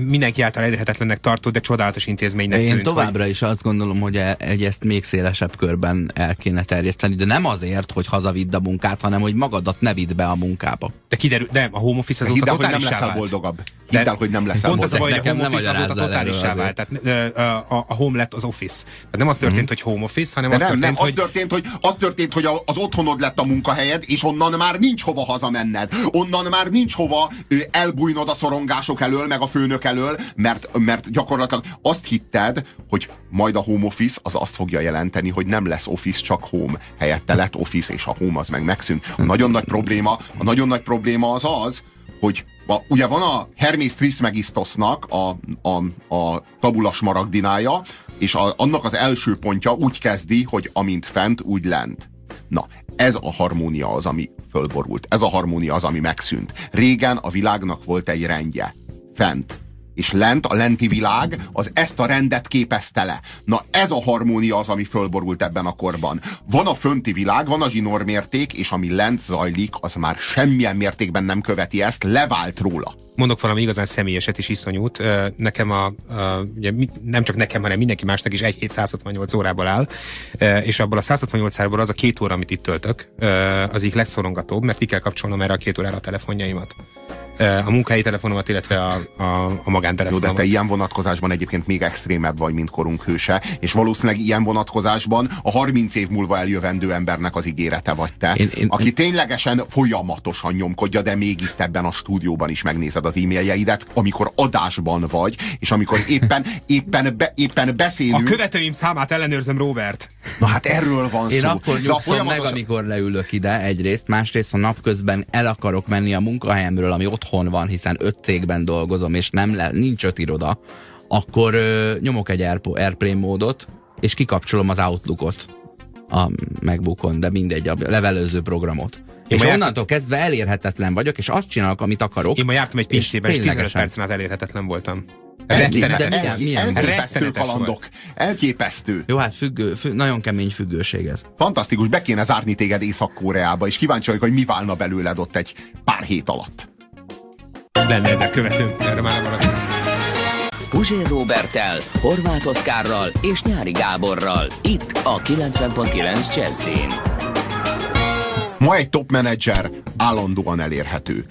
mindenki által elérhetetlennek tartó, de csodálatos intézménynek Én tűnt, továbbra hogy... is azt gondolom, hogy, e, hogy ezt még szélesebb körben el kéne terjeszteni, de nem azért, hogy hazavidd a munkát, hanem hogy magadat ne vidd be a munkába. De kiderül, de a home office azóta Hidd el, hogy nem leszel boldogabb. Hidd el, hogy nem leszel Pont az a baj, hogy a home office azóta totálissá vált. Tehát a, a, a home lett az office. Tehát nem az történt, mm-hmm. hogy home office, hanem az, nem, történt, nem, hogy... az történt, hogy az történt, hogy az otthonod lett a munkahelyed, és onnan már nincs hova hazamenned. Onnan már nincs hova elbújnod a szorongások elől, meg a főnök elől, mert, mert gyakorlatilag azt hitted, hogy majd a home office az azt fogja jelenteni, hogy nem lesz office, csak home. Helyette lett office, és a home az meg megszűnt. A nagyon nagy probléma, a nagyon nagy probléma az az, hogy a, ugye van a Hermes Trismegistosnak a, a, a tabulas maragdinája, és a, annak az első pontja úgy kezdi, hogy amint fent, úgy lent. Na, ez a harmónia az, ami fölborult. Ez a harmónia az, ami megszűnt. Régen a világnak volt egy rendje. Fent és lent, a lenti világ, az ezt a rendet képezte le. Na ez a harmónia az, ami fölborult ebben a korban. Van a fönti világ, van a zsinórmérték, és ami lent zajlik, az már semmilyen mértékben nem követi ezt, levált róla. Mondok valami igazán személyeset is iszonyút. Nekem a, a ugye nem csak nekem, hanem mindenki másnak is egy hét 168 órából áll, és abból a 168 órából az a két óra, amit itt töltök, az így leszorongatóbb, mert ki kell kapcsolnom erre a két órára a telefonjaimat a munkahelyi telefonomat, illetve a, a, a magántelefonomat. Jó, de te ilyen vonatkozásban egyébként még extrémebb vagy, mint korunk hőse, és valószínűleg ilyen vonatkozásban a 30 év múlva eljövendő embernek az ígérete vagy te, én, én, aki én... ténylegesen folyamatosan nyomkodja, de még itt ebben a stúdióban is megnézed az e-mailjeidet, amikor adásban vagy, és amikor éppen, éppen, be, éppen beszélünk. A követőim számát ellenőrzöm, Robert. Na hát erről van én szó. Én akkor nyugszom folyamatos... meg, amikor leülök ide egyrészt, másrészt, ha napközben el akarok menni a munkahelyemről, ami ott otthon van, hiszen öt cégben dolgozom, és nem le, nincs öt iroda, akkor ö, nyomok egy Airplane módot, és kikapcsolom az Outlookot a MacBookon, de mindegy, a levelező programot. Én és onnantól jártam... kezdve elérhetetlen vagyok, és azt csinálok, amit akarok. Én ma jártam egy PC-ben, és, és 15 percen át elérhetetlen voltam. Rettenetes. Elképesztő kalandok. Elképesztő. Jó, hát függő, függ, nagyon kemény függőség ez. Fantasztikus, be kéne zárni téged Észak-Koreába, és kíváncsi vagyok, hogy mi válna belőled ott egy pár hét alatt. Lenne ezek követő, erre már valaki. Puzsér Robertel, Horváth Oszkárral és Nyári Gáborral. Itt a 90.9 Jazzin. Ma egy top menedzser állandóan elérhető.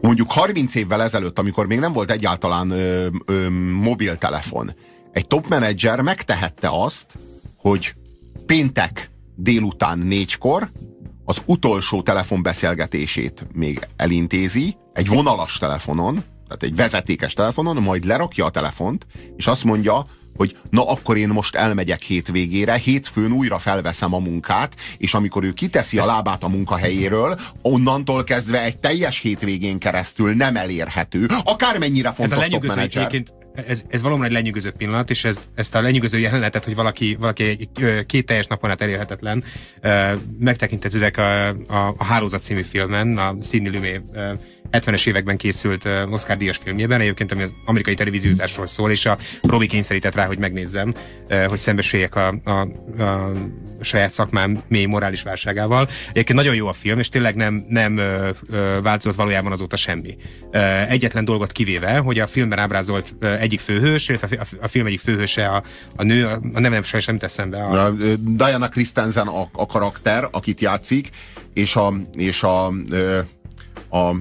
Mondjuk 30 évvel ezelőtt, amikor még nem volt egyáltalán ö, ö, mobiltelefon, egy top menedzser megtehette azt, hogy péntek délután négykor az utolsó telefonbeszélgetését még elintézi, egy vonalas telefonon, tehát egy vezetékes telefonon, majd lerakja a telefont, és azt mondja, hogy na akkor én most elmegyek hétvégére, hétfőn újra felveszem a munkát, és amikor ő kiteszi a lábát a munkahelyéről, onnantól kezdve egy teljes hétvégén keresztül nem elérhető, akármennyire fontos Ez a lenyűgöző ez, ez valóban egy lenyűgöző pillanat, és ez, ezt a lenyűgöző jelenetet, hogy valaki, valaki egy, két teljes napon át elérhetetlen, megtekintetődek a, a, a Hálózat című filmen, a Sidney Lumet 70-es években készült uh, Oscar díjas filmjében, egyébként ami az amerikai televíziózásról szól, és a Robi kényszerített rá, hogy megnézzem, uh, hogy szembesüljek a, a, a saját szakmám mély morális válságával. Egyébként nagyon jó a film, és tényleg nem, nem uh, változott valójában azóta semmi. Uh, egyetlen dolgot kivéve, hogy a filmben ábrázolt uh, egyik főhős, illetve a, film egyik főhőse a, a nő, a, a nevem sajnos nem teszem be. A... Diana Christensen a, a karakter, akit játszik, és a, és a, a, a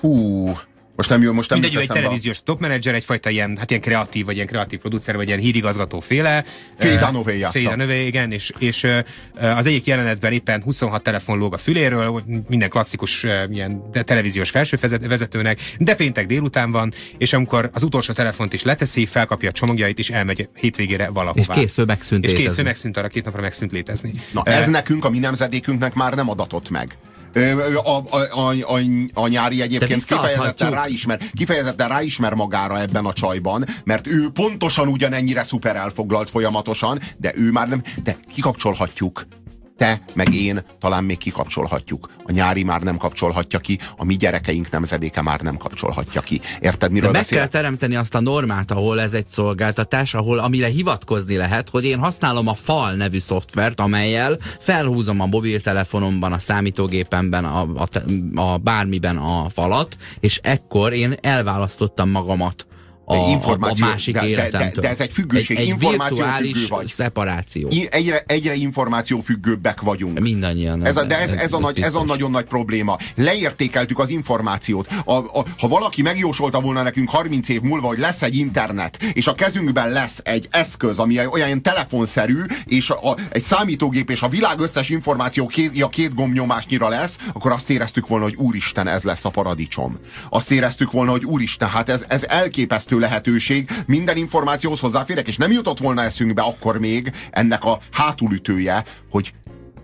Hú, most nem jó, most nem Mindegy, egy televíziós a... top manager, egyfajta ilyen, hát ilyen kreatív, vagy ilyen kreatív producer, vagy ilyen hírigazgató féle. Fédanové játsza. Fédanové, igen, és, és az egyik jelenetben éppen 26 telefon lóg a füléről, minden klasszikus ilyen televíziós felsővezetőnek, de péntek délután van, és amikor az utolsó telefont is leteszi, felkapja a csomagjait, és elmegy hétvégére valahová. És készül megszűnt És készül megszűnt arra két napra megszűnt létezni. Na, ez uh, nekünk, a mi nemzedékünknek már nem adatott meg. A, a, a, a, a nyári egyébként kifejezetten ráismer, kifejezetten ráismer magára ebben a csajban, mert ő pontosan ugyanennyire szuper elfoglalt folyamatosan, de ő már nem, de kikapcsolhatjuk te, meg én talán még kikapcsolhatjuk. A nyári már nem kapcsolhatja ki, a mi gyerekeink nemzedéke már nem kapcsolhatja ki. Érted, miről De meg beszélek? kell teremteni azt a normát, ahol ez egy szolgáltatás, ahol amire hivatkozni lehet, hogy én használom a FAL nevű szoftvert, amelyel felhúzom a mobiltelefonomban, a számítógépemben, a, a, a bármiben a falat, és ekkor én elválasztottam magamat a, információ, a másik de, életemtől. De, de ez egy függőség, egy, egy információ függő vagy. szeparáció. Egyre, egyre információ függőbbek vagyunk. Mindannyian. Ez a, de ez, ez, ez, a, nagy, ez a nagyon nagy probléma. Leértékeltük az információt. A, a, ha valaki megjósolta volna nekünk 30 év múlva, hogy lesz egy internet, és a kezünkben lesz egy eszköz, ami olyan telefonszerű, és a, a, egy számítógép, és a világ összes információ két, a két gombnyomásnyira lesz, akkor azt éreztük volna, hogy úristen, ez lesz a paradicsom. Azt éreztük volna, hogy úristen, hát ez, ez elképesztő lehetőség, minden információhoz hozzáférek, és nem jutott volna eszünkbe akkor még ennek a hátulütője, hogy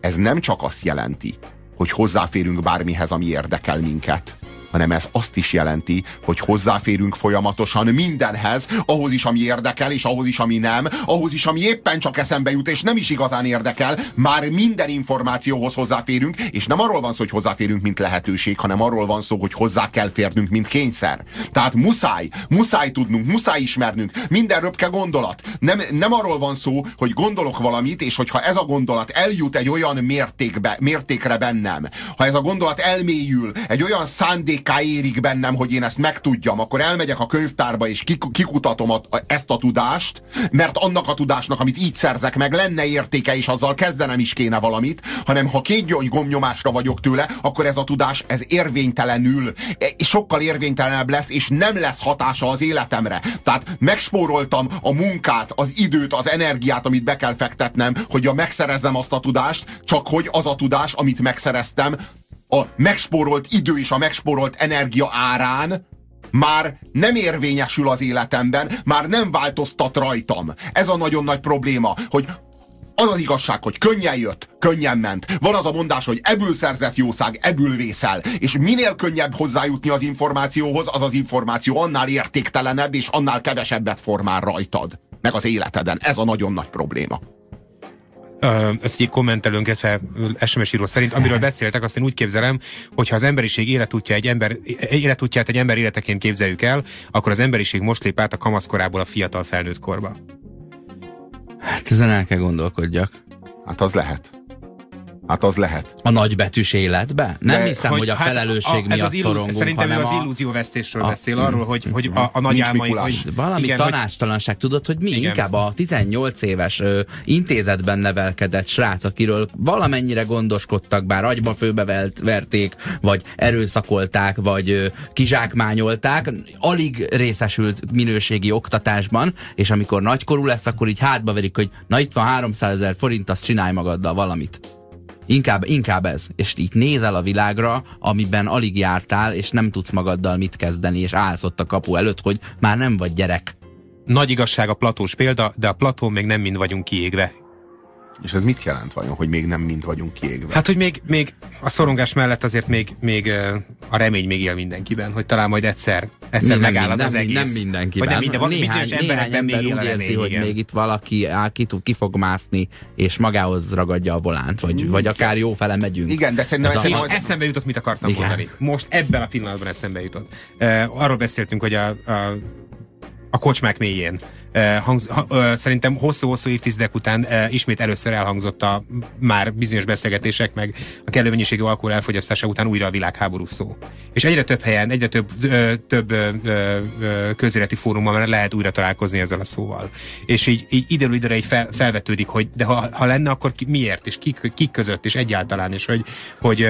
ez nem csak azt jelenti, hogy hozzáférünk bármihez, ami érdekel minket, hanem ez azt is jelenti, hogy hozzáférünk folyamatosan mindenhez, ahhoz is, ami érdekel, és ahhoz is, ami nem, ahhoz is, ami éppen csak eszembe jut, és nem is igazán érdekel, már minden információhoz hozzáférünk, és nem arról van szó, hogy hozzáférünk, mint lehetőség, hanem arról van szó, hogy hozzá kell férnünk, mint kényszer. Tehát muszáj, muszáj tudnunk, muszáj ismernünk, minden röpke gondolat. Nem, nem arról van szó, hogy gondolok valamit, és hogyha ez a gondolat eljut egy olyan mértékbe, mértékre bennem, ha ez a gondolat elmélyül, egy olyan szándék éjszaká érik bennem, hogy én ezt megtudjam, akkor elmegyek a könyvtárba és kikutatom a, a, ezt a tudást, mert annak a tudásnak, amit így szerzek meg, lenne értéke, és azzal kezdenem is kéne valamit, hanem ha két gomnyomásra vagyok tőle, akkor ez a tudás, ez érvénytelenül, e, sokkal érvénytelenebb lesz, és nem lesz hatása az életemre. Tehát megspóroltam a munkát, az időt, az energiát, amit be kell fektetnem, hogy a megszerezzem azt a tudást, csak hogy az a tudás, amit megszereztem, a megspórolt idő és a megspórolt energia árán már nem érvényesül az életemben, már nem változtat rajtam. Ez a nagyon nagy probléma, hogy az az igazság, hogy könnyen jött, könnyen ment. Van az a mondás, hogy ebből szerzett jószág, ebből vészel. És minél könnyebb hozzájutni az információhoz, az az információ annál értéktelenebb, és annál kevesebbet formál rajtad meg az életeden. Ez a nagyon nagy probléma. Ezt egy kommentelőnk, illetve SMS író szerint, amiről beszéltek, azt én úgy képzelem, hogy ha az emberiség életútja egy ember, életútját egy ember életeként képzeljük el, akkor az emberiség most lép át a kamaszkorából a fiatal felnőtt korba. Hát ezen el kell gondolkodjak. Hát az lehet. Hát az lehet. A nagybetűs életbe? Nem De, hiszem, hogy, hogy a felelősség hát, a, ez miatt az illúzi, Szerintem ő az illúzióvesztésről a- beszél, arról, hogy, hogy a, a nagy álmaink, hogy Valami igen, igen, hogy- tanástalanság, tudod, hogy mi Igen. inkább a 18 éves ö, intézetben nevelkedett srác, akiről valamennyire gondoskodtak, bár agyba főbe velt, verték, vagy erőszakolták, vagy ö, kizsákmányolták, alig részesült minőségi oktatásban, és amikor nagykorú lesz, akkor így hátba verik, hogy na itt van 300 ezer forint, azt csinálj magaddal valamit. Inkább, inkább ez. És így nézel a világra, amiben alig jártál, és nem tudsz magaddal mit kezdeni, és állsz ott a kapu előtt, hogy már nem vagy gyerek. nagy igazság a platós példa, de a platón még nem mind vagyunk kiégve. És ez mit jelent vajon, hogy még nem mind vagyunk kiégve? Hát, hogy még, még a szorongás mellett azért még, még a remény még él mindenkiben, hogy talán majd egyszer, egyszer Nem, megáll nem, az nem, az egész. Nem mindenkiben. Vagy nem minden, van, néhány, bizonyos néhány emberekben ember még úgy érzi, hogy igen. még itt valaki á, ki, tud, ki fog mászni, és magához ragadja a volánt, vagy, vagy akár jó fele megyünk. Igen, de szerintem Ez szerintem az, eszembe jutott, mit akartam Igen. mondani. Most ebben a pillanatban eszembe jutott. Uh, arról beszéltünk, hogy a, a, a kocsmák mélyén. Hangz, ha, szerintem hosszú-hosszú évtizedek után ismét először elhangzott a már bizonyos beszélgetések, meg a kellő mennyiségű alkohol elfogyasztása után újra a világháború szó. És egyre több helyen, egyre több, több közéleti fórumon már lehet újra találkozni ezzel a szóval. És így, így időről időre így fel, felvetődik, hogy de ha, ha lenne, akkor ki, miért, és kik, kik között, és egyáltalán, és hogy, hogy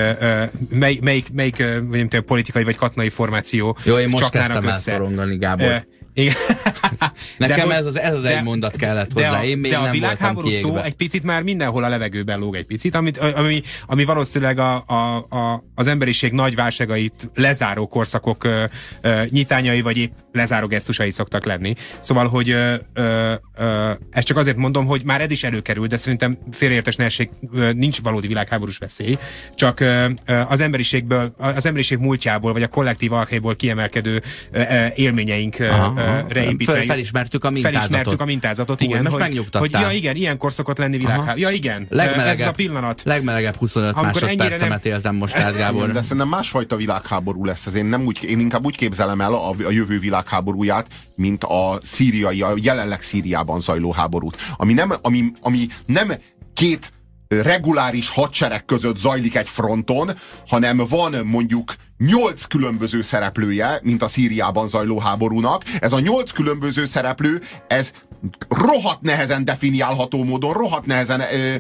mely, melyik, melyik vagy nem tudom, politikai vagy katonai formáció Jó, én most kezdtem el össze. szorongani, Gábor. Igen. Nekem hogy- ez az- ez az egy mondat kellett hozzá. De a, Én még de a nem világháború szó egy picit már mindenhol a levegőben lóg egy picit, amit, ami, ami valószínűleg a, a, a, az emberiség nagy válságait lezáró korszakok ö, ö, nyitányai, vagy épp lezáró gesztusai szoktak lenni. Szóval, hogy ö, ö, ö, ezt csak azért mondom, hogy már ez is előkerül, de szerintem félreértés ne essék, nincs valódi világháborús veszély, csak ö, az emberiségből, az emberiség múltjából, vagy a kollektív alkhéból kiemelkedő ö, élményeink aha. Reépítve. Fel- felismertük a mintázatot. Felismertük a mintázatot, Hú, igen. most hogy, megnyugtattál. hogy ja, igen, ilyenkor szokott lenni világháború. Ja, igen. Legmelegebb, Ez a pillanat. Legmelegebb 25 Amikor ennyire másodpercemet éltem most át, Gábor. de szerintem másfajta világháború lesz. Ez én, nem úgy, én inkább úgy képzelem el a, a jövő világháborúját, mint a szíriai, a jelenleg Szíriában zajló háborút. Ami nem, ami, ami nem két reguláris hadsereg között zajlik egy fronton, hanem van mondjuk nyolc különböző szereplője, mint a Szíriában zajló háborúnak. Ez a nyolc különböző szereplő, ez rohadt nehezen definiálható módon, rohadt nehezen ö,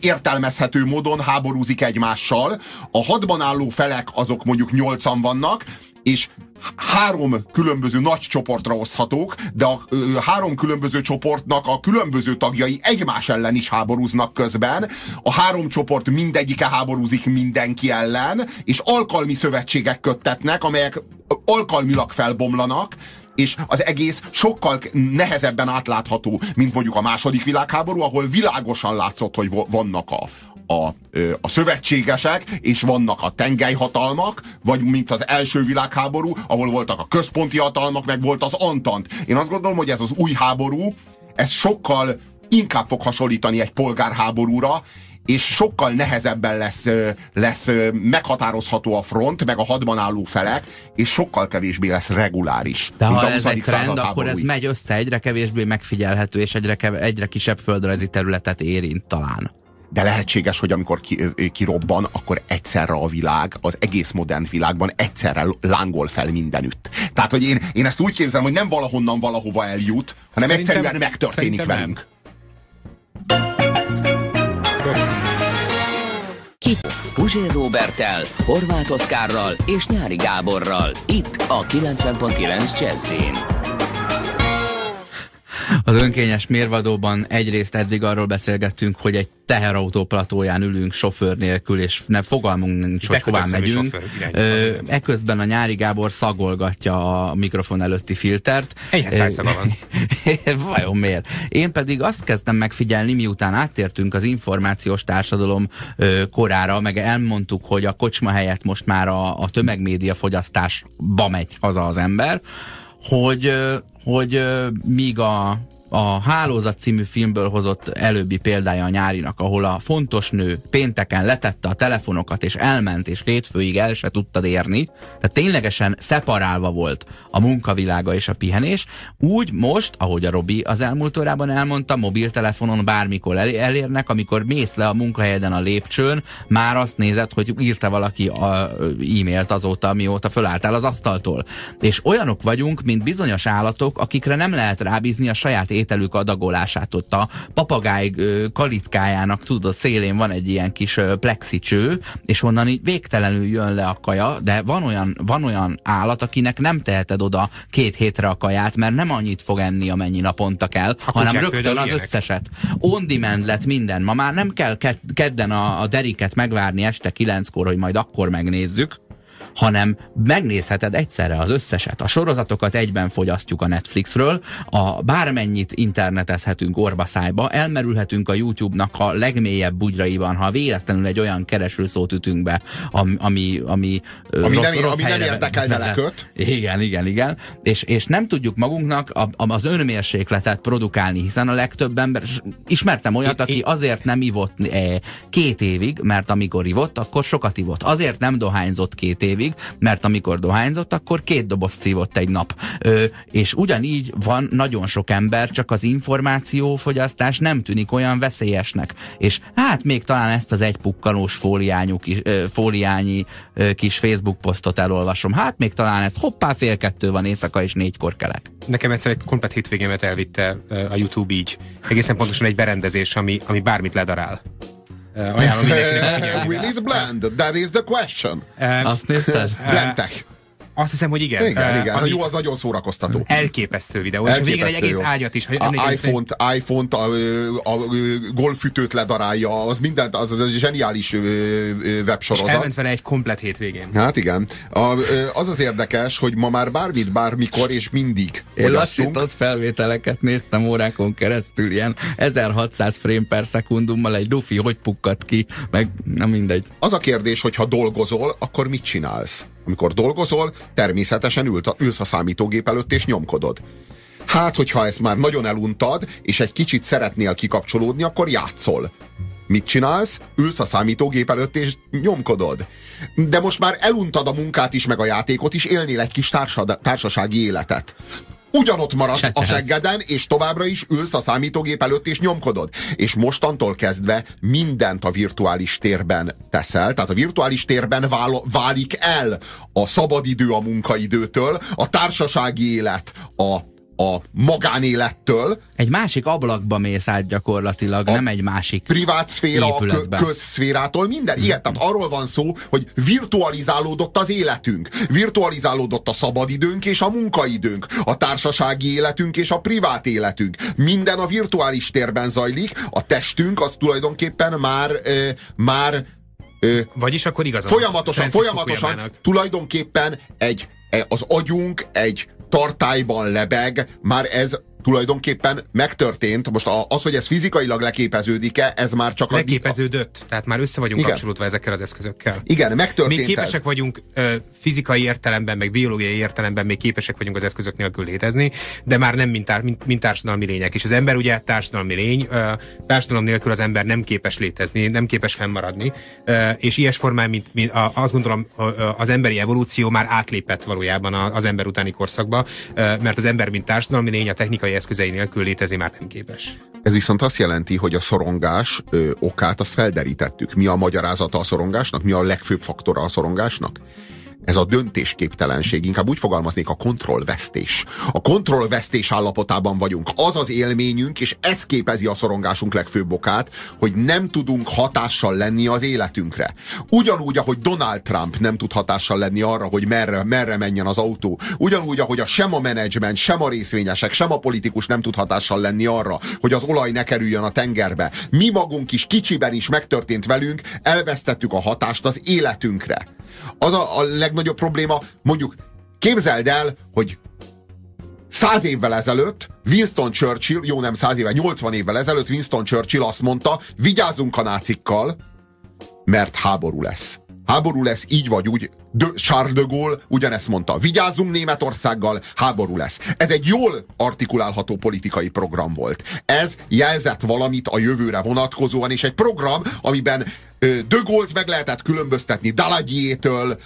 értelmezhető módon háborúzik egymással. A hadban álló felek azok mondjuk nyolcan vannak, és három különböző nagy csoportra oszthatók, de a ö, három különböző csoportnak a különböző tagjai egymás ellen is háborúznak közben. A három csoport mindegyike háborúzik mindenki ellen, és alkalmi szövetségek köttetnek, amelyek alkalmilag felbomlanak, és az egész sokkal nehezebben átlátható, mint mondjuk a második világháború, ahol világosan látszott, hogy vannak a, a, a szövetségesek, és vannak a tengelyhatalmak, vagy mint az első világháború, ahol voltak a központi hatalmak, meg volt az Antant. Én azt gondolom, hogy ez az új háború, ez sokkal inkább fog hasonlítani egy polgárháborúra, és sokkal nehezebben lesz, lesz meghatározható a front, meg a hadban álló felek, és sokkal kevésbé lesz reguláris. De ha a ez 20. egy trend, akkor ez megy össze, egyre kevésbé megfigyelhető, és egyre, kev- egyre kisebb földrajzi területet érint talán. De lehetséges, hogy amikor ki, kirobban, akkor egyszerre a világ, az egész modern világban egyszerre lángol fel mindenütt. Tehát, hogy én, én ezt úgy képzelem, hogy nem valahonnan valahova eljut, hanem Szerintem- egyszerűen megtörténik velünk. Ki? Puzsér Robertel, Horváth Oszkárral és Nyári Gáborral. Itt a 90.9 Jazzin. Az önkényes mérvadóban egyrészt eddig arról beszélgettünk, hogy egy teherautó platóján ülünk sofőr nélkül, és ne fogalmunk nincs, hogy hová megyünk. Ö, eközben a nyári Gábor szagolgatja a mikrofon előtti filtert. Enyhe szájszaga van. Vajon miért? Én pedig azt kezdtem megfigyelni, miután áttértünk az információs társadalom ö, korára, meg elmondtuk, hogy a kocsma helyett most már a, a tömegmédia fogyasztásba megy haza az ember, hogy, hogy míg a a Hálózat című filmből hozott előbbi példája a nyárinak, ahol a fontos nő pénteken letette a telefonokat, és elment, és hétfőig el se tudtad érni, tehát ténylegesen szeparálva volt a munkavilága és a pihenés, úgy most, ahogy a Robi az elmúlt órában elmondta, mobiltelefonon bármikor elérnek, amikor mész le a munkahelyeden a lépcsőn, már azt nézed, hogy írta valaki a e-mailt azóta, mióta fölálltál az asztaltól. És olyanok vagyunk, mint bizonyos állatok, akikre nem lehet rábízni a saját ételük adagolását. Ott a papagáj kalitkájának, tudod, szélén van egy ilyen kis plexicső, és onnan így végtelenül jön le a kaja, de van olyan, van olyan állat, akinek nem teheted oda két hétre a kaját, mert nem annyit fog enni, amennyi naponta kell, a hanem rögtön az ilyenek. összeset. On demand lett minden. Ma már nem kell kedden a, a deriket megvárni este kilenckor, hogy majd akkor megnézzük, hanem megnézheted egyszerre az összeset. A sorozatokat egyben fogyasztjuk a Netflixről, a bármennyit internetezhetünk orbaszájba, elmerülhetünk a YouTube-nak a legmélyebb bugyraiban, ha véletlenül egy olyan keresőszót ütünk be, ami, ami, ami, ami rossz, nem, rossz ami nem érdekel vele köt. Igen, igen, igen. És, és nem tudjuk magunknak a, a, az önmérsékletet produkálni, hiszen a legtöbb ember, ismertem olyat, aki azért nem ivott eh, két évig, mert amikor ivott, akkor sokat ivott. Azért nem dohányzott két évig, évig, mert amikor dohányzott, akkor két doboz szívott egy nap. Ö, és ugyanígy van nagyon sok ember, csak az információfogyasztás nem tűnik olyan veszélyesnek. És hát még talán ezt az egy pukkanós fóliányú kis, fóliányi ö, kis Facebook posztot elolvasom. Hát még talán ez hoppá fél kettő van éjszaka és négykor kelek. Nekem egyszer egy komplet hétvégémet elvitte a YouTube így. Egészen pontosan egy berendezés, ami, ami bármit ledarál. Uh, ajánlom mindenkinek We need blend, that is the question. Uh, nézted? Azt hiszem, hogy igen. Igen, uh, igen. Ami jó, az nagyon szórakoztató. Elképesztő videó. Elképesztő és végén egy egész jó. ágyat is. A iPhone-t, iPhone-t a, a, a, golfütőt ledarálja, az mindent, az, az egy zseniális websorozat. És elment vele egy komplet hétvégén. Hát igen. A, az az érdekes, hogy ma már bármit, bármikor és mindig Én lassított felvételeket néztem órákon keresztül, ilyen 1600 frame per szekundummal egy dufi, hogy pukkat ki, meg nem mindegy. Az a kérdés, hogy ha dolgozol, akkor mit csinálsz? Amikor dolgozol, természetesen ülsz a számítógép előtt és nyomkodod. Hát, hogyha ezt már nagyon eluntad, és egy kicsit szeretnél kikapcsolódni, akkor játszol. Mit csinálsz? Ülsz a számítógép előtt és nyomkodod. De most már eluntad a munkát is, meg a játékot is, élnél egy kis társad, társasági életet ugyanott maradsz a seggeden, és továbbra is ülsz a számítógép előtt, és nyomkodod. És mostantól kezdve mindent a virtuális térben teszel, tehát a virtuális térben vál, válik el a szabadidő a munkaidőtől, a társasági élet a a magánélettől. Egy másik ablakba mész át gyakorlatilag, nem egy másik Privát szféra, a közszférától, minden. Mm. Ilyen, tehát arról van szó, hogy virtualizálódott az életünk. Virtualizálódott a szabadidőnk és a munkaidőnk. A társasági életünk és a privát életünk. Minden a virtuális térben zajlik. A testünk az tulajdonképpen már, ö, már ö, Vagyis akkor igazán. Folyamatosan, folyamatosan tulajdonképpen egy, e, az agyunk egy tartályban lebeg, már ez tulajdonképpen megtörtént. Most az, hogy ez fizikailag leképeződik-e, ez már csak Leképeződött. A... Tehát már össze vagyunk Igen. kapcsolódva ezekkel az eszközökkel. Igen, megtörtént Még képesek ez. vagyunk ö, fizikai értelemben, meg biológiai értelemben még képesek vagyunk az eszközök nélkül létezni, de már nem mint, tár, mint, mint társadalmi lények. És az ember ugye társadalmi lény, ö, társadalom nélkül az ember nem képes létezni, nem képes fennmaradni, ö, és ilyes formán, mint, mint a, azt gondolom, az emberi evolúció már átlépett valójában az ember utáni korszakba, ö, mert az ember, mint társadalmi lény, a technikai technikai eszközei nélkül létezni már nem képes. Ez viszont azt jelenti, hogy a szorongás ö, okát azt felderítettük. Mi a magyarázata a szorongásnak? Mi a legfőbb faktora a szorongásnak? Ez a döntésképtelenség, inkább úgy fogalmaznék, a kontrollvesztés. A kontrollvesztés állapotában vagyunk. Az az élményünk, és ez képezi a szorongásunk legfőbb okát, hogy nem tudunk hatással lenni az életünkre. Ugyanúgy, ahogy Donald Trump nem tud hatással lenni arra, hogy merre, merre menjen az autó. Ugyanúgy, ahogy a sem a menedzsment, sem a részvényesek, sem a politikus nem tud hatással lenni arra, hogy az olaj ne kerüljön a tengerbe. Mi magunk is kicsiben is megtörtént velünk, elvesztettük a hatást az életünkre. Az a, a legnagyobb probléma, mondjuk képzeld el, hogy száz évvel ezelőtt Winston Churchill, jó nem száz éve, 80 évvel ezelőtt Winston Churchill azt mondta, vigyázzunk a nácikkal, mert háború lesz. Háború lesz, így vagy úgy. De Charles de Gaulle ugyanezt mondta. Vigyázzunk Németországgal, háború lesz. Ez egy jól artikulálható politikai program volt. Ez jelzett valamit a jövőre vonatkozóan, és egy program, amiben de Gaulle-t meg lehetett különböztetni Daladier-től,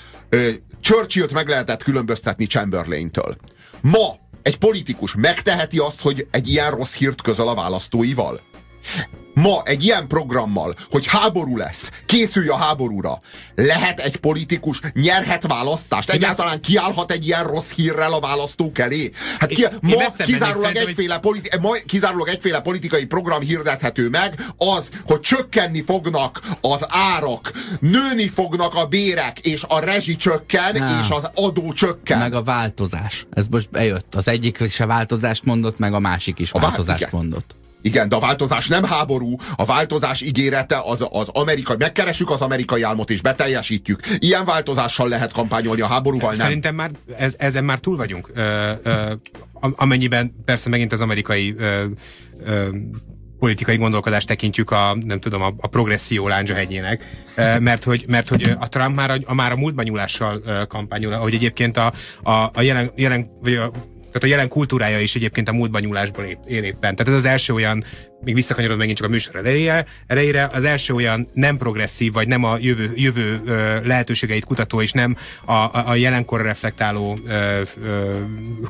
Churchill-t meg lehetett különböztetni Chamberlain-től. Ma egy politikus megteheti azt, hogy egy ilyen rossz hírt közöl a választóival? Ma egy ilyen programmal, hogy háború lesz, készülj a háborúra, lehet egy politikus, nyerhet választást, egyáltalán kiállhat egy ilyen rossz hírrel a választók elé? Hát ki, ma kizárólag egyféle, politi- ma kizárólag egyféle politikai program hirdethető meg, az, hogy csökkenni fognak az árak, nőni fognak a bérek, és a rezsi csökken, Há. és az adó csökken. Meg a változás. Ez most bejött. Az egyik is a változást mondott, meg a másik is a változást vá- mondott. Igen, de a változás nem háború, a változás ígérete az, az amerikai, megkeresük az amerikai álmot és beteljesítjük. Ilyen változással lehet kampányolni a háborúval, nem? Szerintem már ez, ezen már túl vagyunk. Ö, ö, amennyiben persze megint az amerikai ö, ö, politikai gondolkodást tekintjük a, nem tudom, a, a progresszió hegyének, mert hogy, mert hogy a Trump már a, a, már a múltban nyúlással kampányol, ahogy egyébként a, a, a jelen, jelen, vagy a tehát a jelen kultúrája is egyébként a múltban nyúlásból él éppen. Tehát ez az első olyan még visszakanyarod megint csak a műsor elejére, elejére, az első olyan nem progresszív, vagy nem a jövő, jövő lehetőségeit kutató, és nem a, a, a jelenkor reflektáló ö, ö,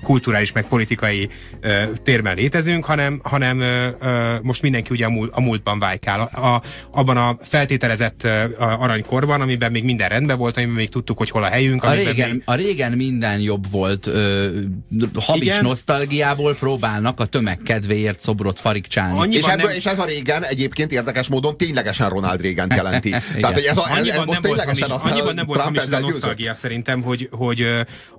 kulturális, meg politikai ö, térben létezünk, hanem, hanem ö, ö, most mindenki ugye a, múlt, a múltban vájkál. A, a, abban a feltételezett ö, aranykorban, amiben még minden rendben volt, amiben még tudtuk, hogy hol a helyünk. A régen, még... a régen minden jobb volt. Ö, habis Igen. nosztalgiából próbálnak a tömeg kedvéért szobrot farigcsálni. Annyi és, ebből, nem... és ez a régen egyébként érdekes módon ténylegesen Ronald reagan jelenti. Tehát, hogy ez, a, ez, ez most ténylegesen azt annyiban nem volt Trump hamis a nosztalgia szerintem, hogy, hogy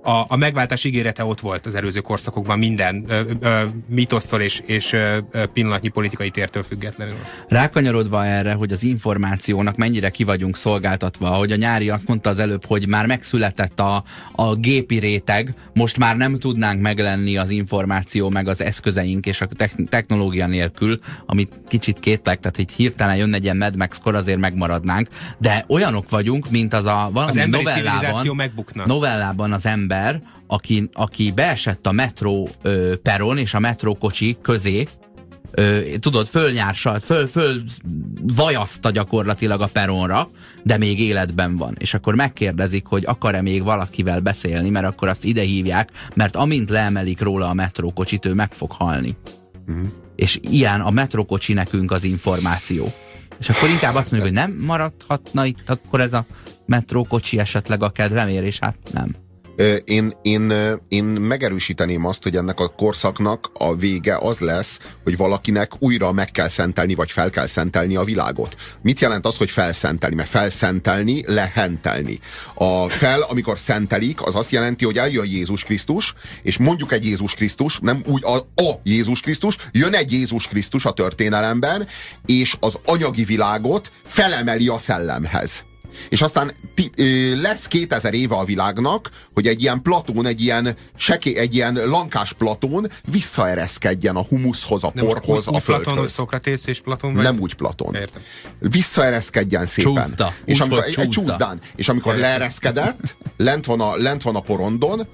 a, a megváltás ígérete ott volt az előző korszakokban minden ö, ö, mitosztól és, és ö, pillanatnyi politikai tértől függetlenül. Rákanyarodva erre, hogy az információnak mennyire ki vagyunk szolgáltatva, hogy a nyári azt mondta az előbb, hogy már megszületett a, a gépi réteg, most már nem tudnánk meglenni az információ meg az eszközeink és a technológia nélkül, amit kicsit kétlek, tehát hogy hirtelen jönne egy ilyen Mad Max kor, azért megmaradnánk, de olyanok vagyunk, mint az a valami az novellában, megbukna. novellában az ember, aki, aki beesett a metró ö, peron és a metrókocsi közé, ö, tudod, fölnyársalt, föl, föl vajaszta gyakorlatilag a peronra, de még életben van. És akkor megkérdezik, hogy akar-e még valakivel beszélni, mert akkor azt ide hívják, mert amint leemelik róla a metrókocsit, ő meg fog halni. Uh-huh és ilyen a metrókocsi nekünk az információ. És akkor inkább azt mondjuk, hogy nem maradhatna itt akkor ez a metrókocsi esetleg a kedvemért, és hát nem. Én, én, én megerősíteném azt, hogy ennek a korszaknak a vége az lesz, hogy valakinek újra meg kell szentelni, vagy fel kell szentelni a világot. Mit jelent az, hogy felszentelni? Mert felszentelni, lehentelni. A fel, amikor szentelik, az azt jelenti, hogy eljön Jézus Krisztus, és mondjuk egy Jézus Krisztus, nem úgy a, a Jézus Krisztus, jön egy Jézus Krisztus a történelemben, és az anyagi világot felemeli a szellemhez. És aztán ti, ö, lesz 2000 éve a világnak, hogy egy ilyen platón, egy ilyen, seké, egy ilyen lankás platón visszaereszkedjen a humuszhoz, a Nem porhoz, a földhöz. Platon, Szokratész és Platon? Vagy? Nem úgy Platon. Értem. Visszaereszkedjen szépen. Csúszda. És amikor, egy, egy csúszdán. És amikor leereszkedett, lent van, a, lent van a porondon,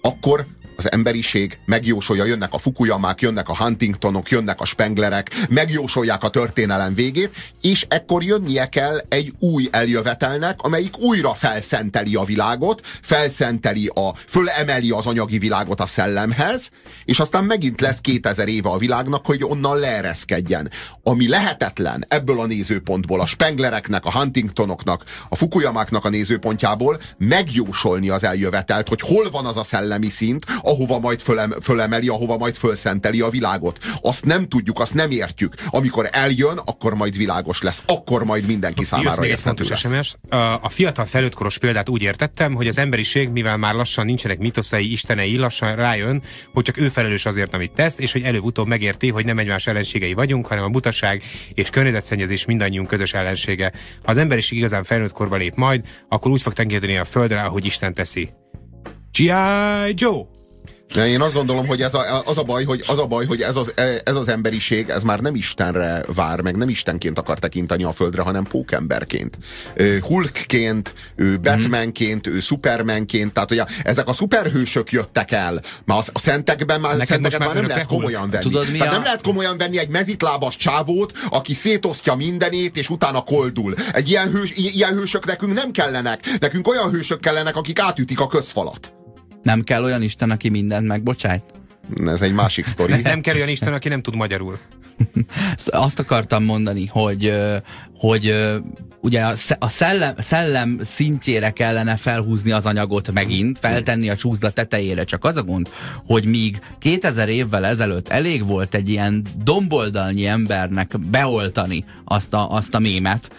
akkor az emberiség megjósolja, jönnek a Fukuyamák, jönnek a Huntingtonok, jönnek a Spenglerek, megjósolják a történelem végét, és ekkor jönnie kell egy új eljövetelnek, amelyik újra felszenteli a világot, felszenteli a, fölemeli az anyagi világot a szellemhez, és aztán megint lesz 2000 éve a világnak, hogy onnan leereszkedjen. Ami lehetetlen ebből a nézőpontból, a Spenglereknek, a Huntingtonoknak, a Fukuyamáknak a nézőpontjából megjósolni az eljövetelt, hogy hol van az a szellemi szint, ahova majd fölem, fölemeli, ahova majd fölszenteli a világot. Azt nem tudjuk, azt nem értjük. Amikor eljön, akkor majd világos lesz. Akkor majd mindenki számára még érthető fontos lesz. SMS. A fiatal felnőttkoros példát úgy értettem, hogy az emberiség, mivel már lassan nincsenek mitoszai, istenei, lassan rájön, hogy csak ő felelős azért, amit tesz, és hogy előbb-utóbb megérti, hogy nem egymás ellenségei vagyunk, hanem a butaság és környezetszennyezés mindannyiunk közös ellensége. Ha az emberiség igazán felnőtt korba lép majd, akkor úgy fog tengedni a földre, ahogy Isten teszi. G.I. Joe! De én azt gondolom, hogy ez a, az a baj, hogy, az, a baj, hogy ez, az, ez az emberiség, ez már nem Istenre vár, meg nem Istenként akar tekinteni a földre, hanem pókemberként. Hulkként, ő Batmanként, ő Supermanként, tehát ugye ezek a szuperhősök jöttek el. Már a szentekben már, Neked szenteket már már nem lehet komolyan venni. Tudod, mi tehát a- nem lehet komolyan venni egy mezitlábas csávót, aki szétosztja mindenét, és utána koldul. Egy ilyen, hős, ilyen hősök nekünk nem kellenek. Nekünk olyan hősök kellenek, akik átütik a közfalat. Nem kell olyan Isten, aki mindent megbocsájt? Ez egy másik sztori. Nem kell olyan Isten, aki nem tud magyarul. Azt akartam mondani, hogy, hogy ugye a sze- a szellem, szellem szintjére kellene felhúzni az anyagot megint, feltenni a csúszda tetejére. Csak az a gond, hogy míg 2000 évvel ezelőtt elég volt egy ilyen domboldalnyi embernek beoltani azt a, azt a mémet,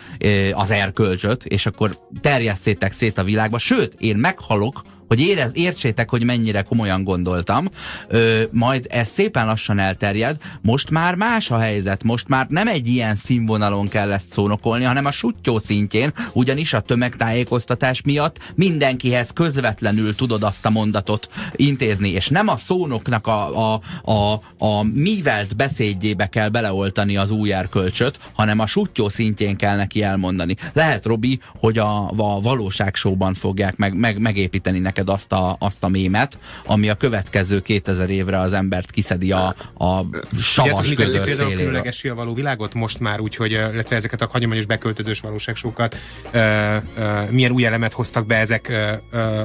az erkölcsöt, és akkor terjesszétek szét a világba. Sőt, én meghalok, hogy érez, értsétek, hogy mennyire komolyan gondoltam, ö, majd ez szépen lassan elterjed, most már más a helyzet, most már nem egy ilyen színvonalon kell ezt szónokolni, hanem a sutyó szintjén, ugyanis a tömegtájékoztatás miatt mindenkihez közvetlenül tudod azt a mondatot intézni, és nem a szónoknak a, a, a, a mívelt beszédjébe kell beleoltani az új erkölcsöt, hanem a sutyó szintjén kell neki elmondani. Lehet, Robi, hogy a, a valóságsóban fogják meg, meg, megépíteni neked azt a, azt a mémet, ami a következő 2000 évre az embert kiszedi a, a savas közös például a való világot most már, úgyhogy ö, illetve ezeket a hagyományos beköltözős valóságsókat ö, ö, milyen új elemet hoztak be ezek ö,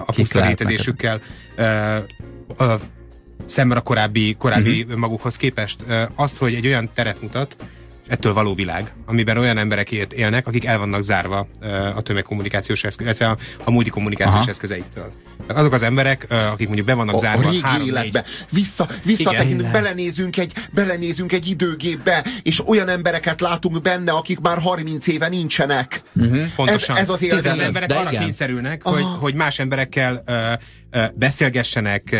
a puszta létezésükkel ö, ö, szemben a korábbi, korábbi uh-huh. magukhoz képest. Ö, azt, hogy egy olyan teret mutat, ettől való világ, amiben olyan emberek élnek, akik el vannak zárva a tömegkommunikációs eszköz, illetve a, a multikommunikációs Aha. eszközeiktől. Tehát azok az emberek, akik mondjuk be vannak a, zárva a régi három, életbe. Vissza, visszatekintünk, belenézünk egy, belenézünk egy időgépbe, és olyan embereket látunk benne, akik már 30 éve nincsenek. Pontosan. Ez, ez az Tehát az emberek de arra igen. kényszerülnek, hogy, hogy más emberekkel ö, beszélgessenek,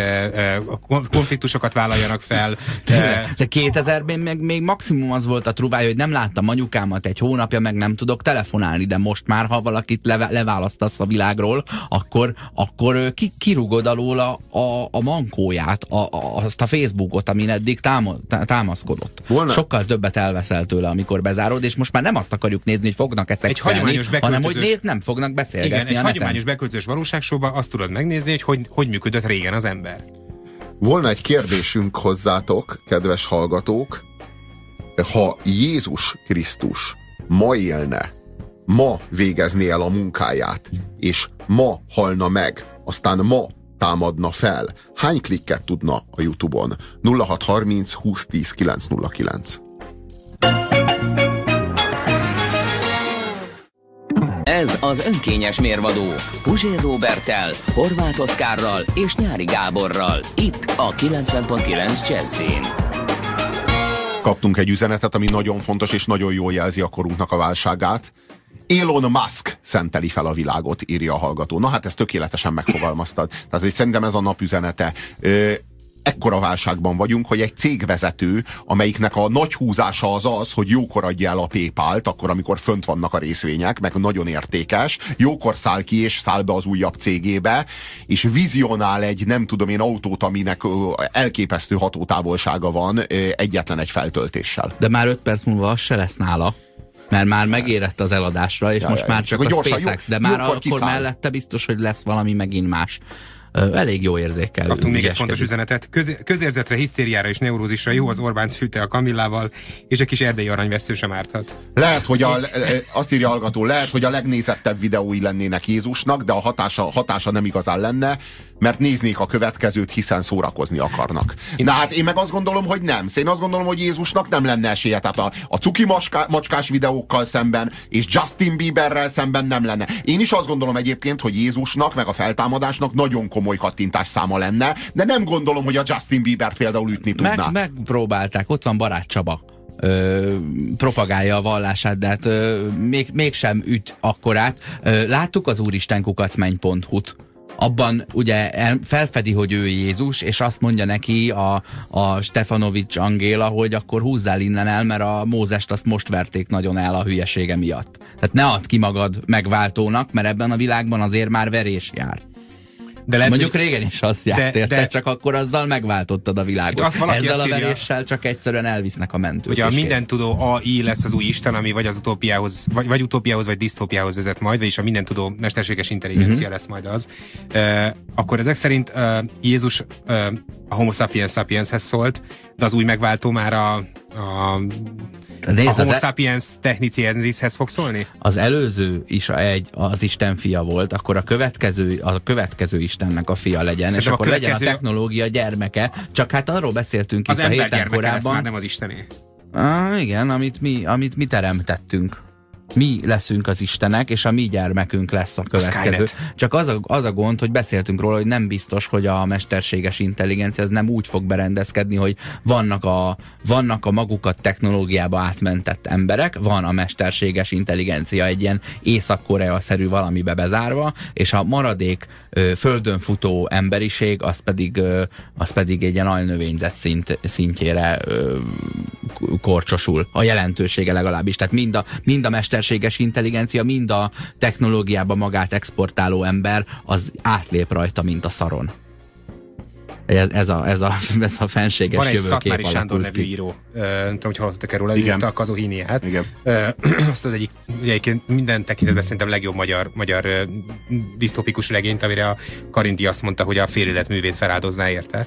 konfliktusokat vállaljanak fel. De 2000-ben még, még maximum az volt a truvája, hogy nem láttam anyukámat egy hónapja, meg nem tudok telefonálni, de most már, ha valakit leve, leválasztasz a világról, akkor, akkor ki, kirugod alól a, a, a mankóját, a, a, azt a Facebookot, amin eddig táma, tá- támaszkodott. Volna- Sokkal többet elveszel tőle, amikor bezárod, és most már nem azt akarjuk nézni, hogy fognak-e szexelni, hagyományos hanem hogy nézd, nem fognak beszélgetni igen, egy hagyományos beköltözős valóságsóban azt tudod megnézni, hogy, hogy hogy működött régen az ember. Volna egy kérdésünk hozzátok, kedves hallgatók. Ha Jézus Krisztus ma élne, ma végezné el a munkáját, és ma halna meg, aztán ma támadna fel, hány klikket tudna a Youtube-on? 0630 2010 909. Ez az önkényes mérvadó Puzsér Robertel, Horváth Oszkárral és Nyári Gáborral. Itt a 90.9 Jazzin. Kaptunk egy üzenetet, ami nagyon fontos és nagyon jól jelzi a korunknak a válságát. Elon Musk szenteli fel a világot, írja a hallgató. Na hát ezt tökéletesen megfogalmaztad. Tehát szerintem ez a nap üzenete. Ö, ekkora válságban vagyunk, hogy egy cégvezető, amelyiknek a nagy húzása az az, hogy jókor adja el a PayPal-t, akkor, amikor fönt vannak a részvények, meg nagyon értékes, jókor száll ki és száll be az újabb cégébe, és vizionál egy, nem tudom én, autót, aminek elképesztő hatótávolsága van egyetlen egy feltöltéssel. De már 5 perc múlva az se lesz nála. Mert már megérett az eladásra, és Ja, most ja, már csak a gyorsan, SpaceX, jó- de már akkor kiszáll. mellette biztos, hogy lesz valami megint más. Elég jó érzékel. Kaptunk még egy fontos üzenetet. Köz, közérzetre, hisztériára és neurózisra jó az Orbán fűte a Kamillával, és egy kis erdei aranyvesztő sem árthat. Lehet, hogy a, azt írja a hallgató, lehet, hogy a legnézettebb videói lennének Jézusnak, de a hatása, hatása nem igazán lenne, mert néznék a következőt, hiszen szórakozni akarnak. Na hát én meg azt gondolom, hogy nem. Én azt gondolom, hogy Jézusnak nem lenne esélye. Tehát a, a cuki maska, macskás videókkal szemben, és Justin Bieberrel szemben nem lenne. Én is azt gondolom egyébként, hogy Jézusnak, meg a feltámadásnak nagyon komoly kattintás száma lenne, de nem gondolom, hogy a Justin Biebert például ütni tudná. Meg, megpróbálták, ott van Barát Csaba. Ö, propagálja a vallását, de hát ö, még, mégsem üt akkorát. Ö, láttuk az úristenkukacmenny.hu-t. Abban ugye el, felfedi, hogy ő Jézus, és azt mondja neki a, a Stefanovics Angéla, hogy akkor húzzál innen el, mert a Mózest azt most verték nagyon el a hülyesége miatt. Tehát ne add ki magad megváltónak, mert ebben a világban azért már verés jár. De lehet, Mondjuk hogy... régen is azt járt, De- de, Csak akkor azzal megváltottad a világot. Itt azt valaki Ezzel azt a veréssel csak egyszerűen elvisznek a mentők. Ugye a minden tudó AI lesz az új Isten, ami vagy az utópiához, vagy, vagy utópiához, vagy disztópiához vezet majd, vagyis a minden tudó mesterséges intelligencia Mhm. uh-huh. lesz majd az. Uh, akkor ezek szerint uh, Jézus uh, a homo sapiens sapienshez szólt, de az új megváltó már a, a, a Nézd, homo az, e- sapiens techniciensishez fog szólni? az előző is a egy, az Isten fia volt, akkor a következő, a következő Istennek a fia legyen, Szerintem és a akkor legyen a következő- technológia gyermeke. Csak hát arról beszéltünk Az itt a ember héten gyermeke lesz korábban. már, nem az Istené. Ah, igen, amit mi, amit mi teremtettünk. Mi leszünk az Istenek, és a mi gyermekünk lesz a következő. Skynet. Csak az a, az a gond, hogy beszéltünk róla, hogy nem biztos, hogy a mesterséges intelligencia ez nem úgy fog berendezkedni, hogy vannak a, vannak a magukat technológiába átmentett emberek, van a mesterséges intelligencia egy ilyen Észak-Korea-szerű valamibe bezárva, és a maradék ö, földön futó emberiség, az pedig, ö, az pedig egy ilyen alnövényzet szint, szintjére ö, korcsosul. A jelentősége legalábbis. Tehát mind a, mind a mesterséges intelligencia, mind a technológiába magát exportáló ember, az átlép rajta, mint a szaron. Ez, ez, a, ez, a, ez a fenséges Van egy Szatmári Sándor nevű ki. író, nem tudom, hogy hallottatok erről, Igen. írta a Kazuhiniát. Igen. Azt az egyik, ugye egyébként minden tekintetben szerintem legjobb magyar, magyar disztopikus legényt, amire a Karinti azt mondta, hogy a fél élet művét feláldozná érte.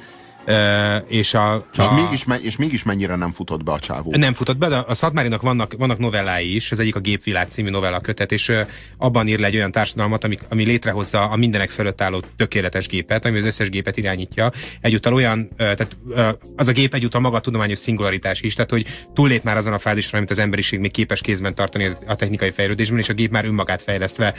És a, És, a, mégis, és mégis mennyire nem futott be a csávó. nem futott be, de a Szatmárinak vannak, vannak novellái is, az egyik a Gépvilág című novella kötet, és abban ír le egy olyan társadalmat, ami, ami létrehozza a mindenek fölött álló tökéletes gépet, ami az összes gépet irányítja. Egyúttal olyan, tehát az a gép egyúttal maga a tudományos szingularitás is, tehát hogy túllép már azon a fázisra, amit az emberiség még képes kézben tartani a technikai fejlődésben, és a gép már önmagát fejlesztve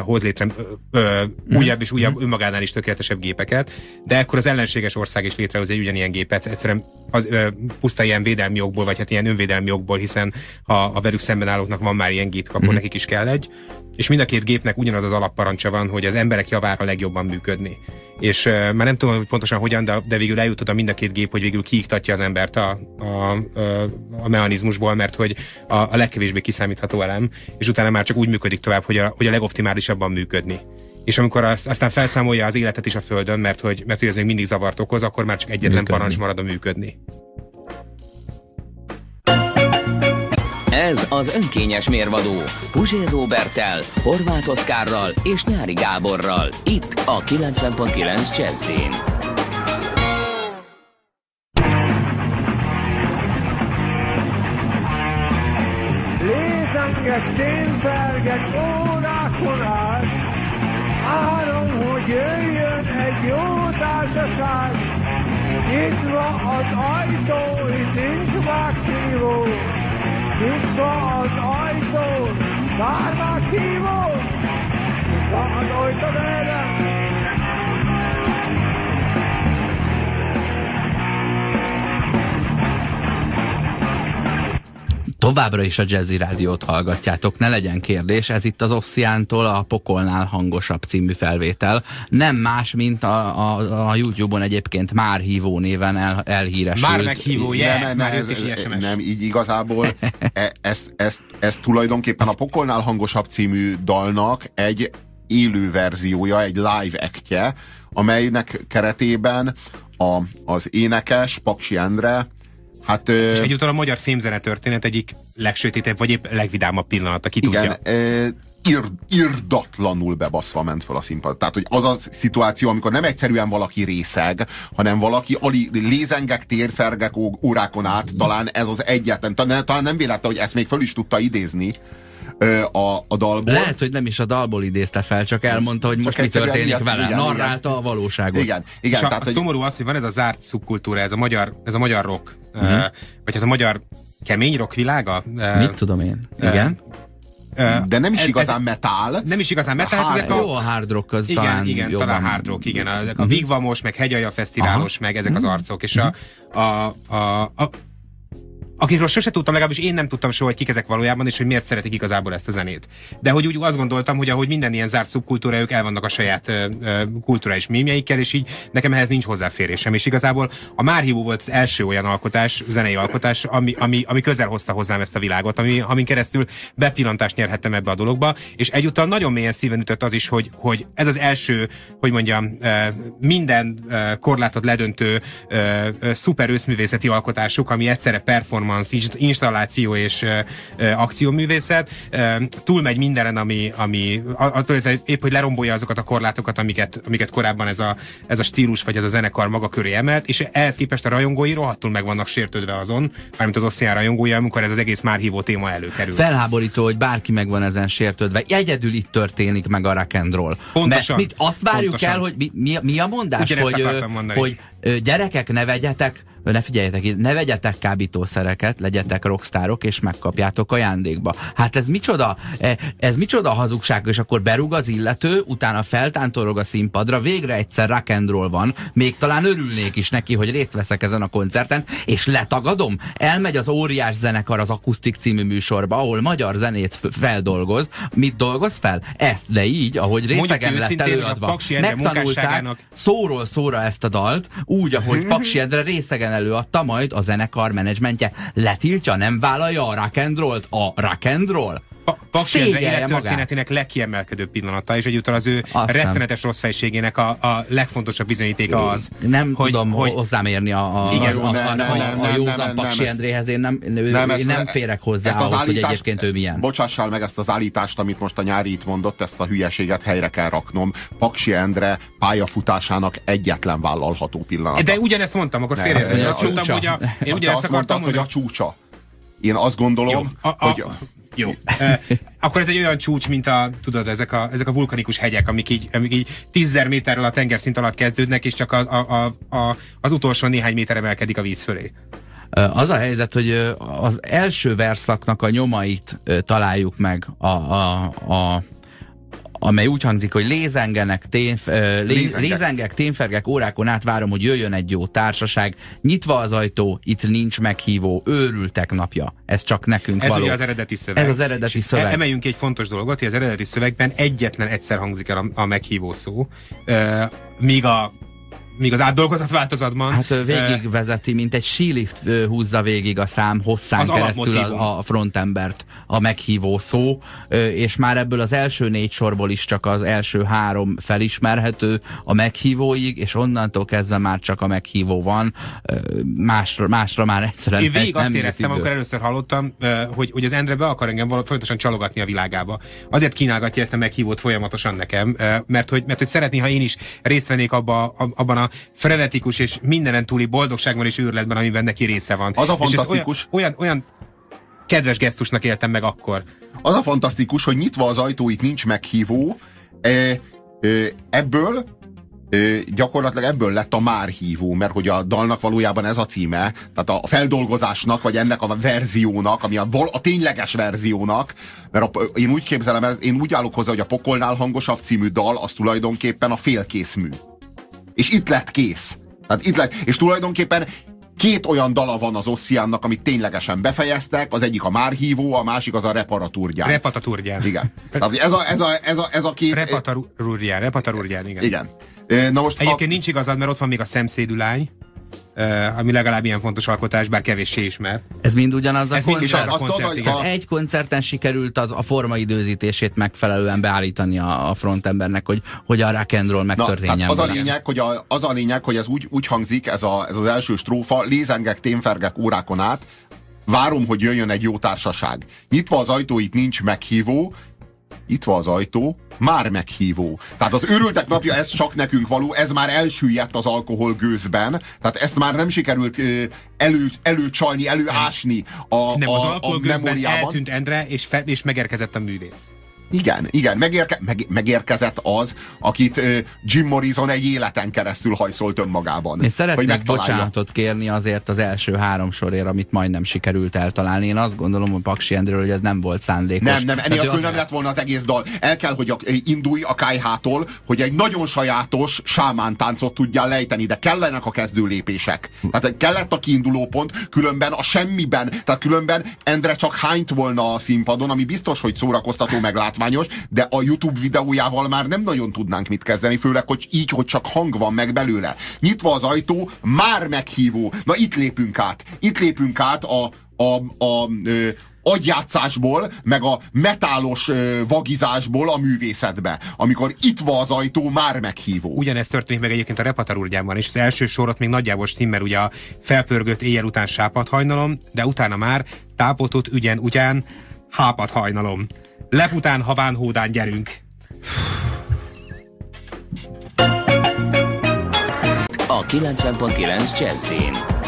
hoz létre ö, újabb és újabb önmagánál is tökéletesebb gépeket, de akkor az ellenséges ország is létrehoz egy ugyanilyen gépet, egyszerűen az, ö, puszta ilyen védelmi okból, vagy hát ilyen önvédelmi okból, hiszen ha a velük szemben állóknak van már ilyen gép, akkor nekik is kell egy. És mind a két gépnek ugyanaz az alapparancsa van, hogy az emberek javára legjobban működni. És uh, már nem tudom, hogy pontosan hogyan, de, de végül eljutott a mind a két gép, hogy végül kiiktatja az embert a, a, a, a mechanizmusból, mert hogy a, a legkevésbé kiszámítható elem, és utána már csak úgy működik tovább, hogy a, hogy a legoptimálisabban működni. És amikor az, aztán felszámolja az életet is a Földön, mert hogy, mert hogy ez még mindig zavart okoz, akkor már csak egyetlen Működni. parancs marad a működni. Ez az önkényes mérvadó Puzsér Robertel, Horváth Oszkárral és Nyári Gáborral. Itt a 90.9 Jazzin. Lézenget, tényfelget órákon át, Áram, hogy jöjjön egy jó társaság. Nyitva az ajtó, itt nincs megszívó. Nyitva az ajtó, bár meghívó. Nyitva Továbbra is a Jazzy Rádiót hallgatjátok, ne legyen kérdés, ez itt az Ossziántól a Pokolnál hangosabb című felvétel. Nem más, mint a, a, a YouTube-on egyébként már hívó néven el, elhíresült. Már meghívó, yeah, nem, már nem, jött ez, SMS. nem, így igazából e, ez, ez, ez tulajdonképpen a Pokolnál hangosabb című dalnak egy élő verziója, egy live actje, amelynek keretében a, az énekes Paksi Endre Hát És egyúttal a magyar filmzene történet egyik legsötétebb, vagy épp legvidámabb pillanata, ki igen, tudja. ö, ir, irdatlanul bebaszva ment fel a színpad. Tehát, hogy az a szituáció, amikor nem egyszerűen valaki részeg, hanem valaki ali, lézengek, térfergek órákon át, talán ez az egyetlen, talán, nem véletlen, hogy ezt még föl is tudta idézni a, a dalból. Lehet, hogy nem is a dalból idézte fel, csak elmondta, hogy most mi egyszerűen történik miatt- vele. igen, Narrálta a valóságot. Igen, És igen a, tehát, a hogy, szomorú az, hogy van ez a zárt szubkultúra, ez a magyar, ez a magyar rock, Mhm. uh-huh. vagy hát a magyar kemény rock világa. Uh, Mit tudom én? Igen. de nem is ez- igazán ez- metal. Nem is igazán metal, hát Há- ezek a... Jó, a hard rock az igen, talán igen, jobban... Mhm. talán hard rock, igen. A, ezek a Vigvamos, meg Hegyalja Fesztiválos, meg ezek az arcok. És a, a, a, a akikről sose tudtam, legalábbis én nem tudtam soha, hogy kik ezek valójában, és hogy miért szeretik igazából ezt a zenét. De hogy úgy azt gondoltam, hogy ahogy minden ilyen zárt szubkultúra, ők el vannak a saját ö, ö, kulturális mémjeikkel, és így nekem ehhez nincs hozzáférésem. És igazából a Márhívó volt az első olyan alkotás, zenei alkotás, ami, ami, ami közel hozta hozzám ezt a világot, ami, amin keresztül bepillantást nyerhettem ebbe a dologba, és egyúttal nagyon mélyen szíven ütött az is, hogy, hogy ez az első, hogy mondjam, minden korlátot ledöntő szuper őszművészeti alkotásuk, ami egyszerre performance, inst- installáció és akcióművészet, túlmegy mindenen, ami, ami attól, épp, hogy lerombolja azokat a korlátokat, amiket, amiket korábban ez a, ez a stílus vagy ez a zenekar maga köré emelt, és ehhez képest a rajongói rohadtul meg vannak sértődve azon, mármint az Ossian rajongója, amikor ez az egész már hívó téma előkerül. Felháborító, hogy bárki meg van ezen sértődve. Egyedül itt történik meg a rock and roll. Pontosan. Mert mit, azt várjuk Pontosan. el, hogy mi, mi, mi a mondás, Ugyanezt hogy, hogy gyerekek ne vegyetek ne figyeljetek, ne vegyetek kábítószereket, legyetek rockstárok, és megkapjátok ajándékba. Hát ez micsoda, e, ez micsoda hazugság, és akkor berúg az illető, utána feltántorog a színpadra, végre egyszer rock and roll van, még talán örülnék is neki, hogy részt veszek ezen a koncerten, és letagadom, elmegy az óriás zenekar az Akusztik című műsorba, ahol magyar zenét feldolgoz. Mit dolgoz fel? Ezt, de így, ahogy részegen lett előadva. Megtanulták szóról szóra ezt a dalt, úgy, ahogy Paksi Endre részegen előadta, majd a zenekar menedzsmentje letiltja, nem vállalja a rock and a rock and roll. Pa- Paksi Endre élettörténetének legkiemelkedőbb pillanata, és egyúttal az ő Azt hiszem. rettenetes rossz fejségének a, a legfontosabb bizonyítéka az. Nem hogy, tudom hogy, hozzámérni a, a, Igen, a, a, józan Paksi Endréhez, én nem, ő, Nem, én ezt- nem férek hozzá ezt az ahhoz, hogy állítást- egyébként ő milyen. Bocsássál meg ezt az állítást, amit most a nyári itt mondott, ezt a hülyeséget helyre kell raknom. Paksi Endre pályafutásának egyetlen vállalható pillanata. de ugyanezt mondtam, akkor félre. azt mondtam, hogy a, én ugyanezt akartam hogy a csúcsa. Én azt gondolom, Jó, a, a, hogy... jó. Akkor ez egy olyan csúcs, mint a, tudod, ezek a, ezek a vulkanikus hegyek, amik így, amik így tízzer méterrel a tengerszint alatt kezdődnek, és csak a, a, a, a, az utolsó néhány méter emelkedik a víz fölé. Az a helyzet, hogy az első verszaknak a nyomait találjuk meg, a, a, a, amely úgy hangzik, hogy lézengenek, ténf, ö, lé, Lézengek. lézengek, ténfergek, órákon át várom, hogy jöjjön egy jó társaság. Nyitva az ajtó, itt nincs meghívó, őrültek napja. Ez csak nekünk Ez való. ugye az eredeti szöveg. Ez az eredeti És szöveg. e- Emeljünk ki egy fontos dolgot, hogy az eredeti szövegben egyetlen egyszer hangzik el a, a meghívó szó, e, míg a míg az átdolgozott változatban. Hát végigvezeti, mint egy sílift húzza végig a szám hosszán Az keresztül a, a frontembert, a meghívó szó, és már ebből az első négy sorból is csak az első három felismerhető a meghívóig, és onnantól kezdve már csak a meghívó van, másra, másra már egyszerűen Én végig azt éreztem, idő. amikor először hallottam, hogy, hogy az Endre be akar engem folyamatosan csalogatni a világába. Azért kínálgatja ezt a meghívót folyamatosan nekem, mert hogy, mert hogy szeretné, ha én is részt vennék abba, abban a frenetikus és mindenen túli boldogságban és őrletben, amiben neki része van. Az a fantasztikus. Olyan, olyan, olyan kedves gesztusnak éltem meg akkor. Az a fantasztikus, hogy nyitva az ajtó, itt nincs meghívó. E, e, ebből e, gyakorlatilag ebből lett a már hívó, mert hogy a dalnak valójában ez a címe, tehát a feldolgozásnak, vagy ennek a verziónak, ami a, a tényleges verziónak, mert a, én úgy képzelem, én úgy állok hozzá, hogy a Pokolnál hangosabb című dal, az tulajdonképpen a félkész mű. És itt lett kész. Tehát itt lett, és tulajdonképpen két olyan dala van az Ossiannak, amit ténylegesen befejeztek, az egyik a Márhívó, a másik az a Reparaturgyán. Repataturgyán. Igen. Tehát ez a, ez a, ez a, ez a két... Repatarurgyán, repatarurgyán, igen. Igen. Na most Egyébként nincs igazad, mert ott van még a szemszédű lány, eh, ami legalább ilyen fontos alkotás, bár kevéssé ismert. Ez mind ugyanaz a Ez mind koncert. is az a azt koncert, tudod, igen. Egy koncerten sikerült az a formaidőzítését megfelelően beállítani a, a frontembernek, hogy, hogy a rock and roll Na, megtörténjen. tehát az a lényeg, hogy a, az a lényeg, hogy ez úgy, úgy hangzik, ez, a, ez az első strófa, lézengek, témfergek órákon át, várom, hogy jöjjön egy jó társaság. Nyitva az ajtó, itt nincs meghívó, nyitva az ajtó, már meghívó. Tehát az őrültek napja, ez csak nekünk való, ez már elsüllyedt az alkohol gőzben, tehát ezt már nem sikerült elő, előcsalni, előásni a, Nem, a, az a alkohol közben memóriában. eltűnt Endre, és, fe, és megerkezett a művész. Igen, igen, megérke, meg, megérkezett az, akit ö, Jim Morrison egy életen keresztül hajszolt önmagában. Én szeretnék bocsánatot kérni azért az első három sorért, amit majdnem sikerült eltalálni. Én azt gondolom, hogy Paksi Endről, hogy ez nem volt szándékos. Nem, nem, enélkül azt- nem lett volna az egész dal. El kell, hogy a, indulj a kájhától, hogy egy nagyon sajátos sámántáncot tudjál lejteni, de kellenek a kezdő lépések. Tehát kellett a kiinduló pont, különben a semmiben, tehát különben Endre csak hányt volna a színpadon, ami biztos, hogy szórakoztató, meg látványos, de a YouTube videójával már nem nagyon tudnánk mit kezdeni, főleg, hogy így, hogy csak hang van meg belőle. Nyitva az ajtó, már meghívó. Na itt lépünk át. Itt lépünk át a, a, a, ö, agyjátszásból, meg a metálos ö, vagizásból a művészetbe. Amikor itt van az ajtó, már meghívó. Ugyanezt történik meg egyébként a repatarúrgyámban is. Az első sorot még nagyjából stimmel, ugye a felpörgött éjjel után sápat hajnalom, de utána már tápotott ügyen ugyan hápat hajnalom. Lepután haván hódán gyerünk. A 90.9 Jazzin.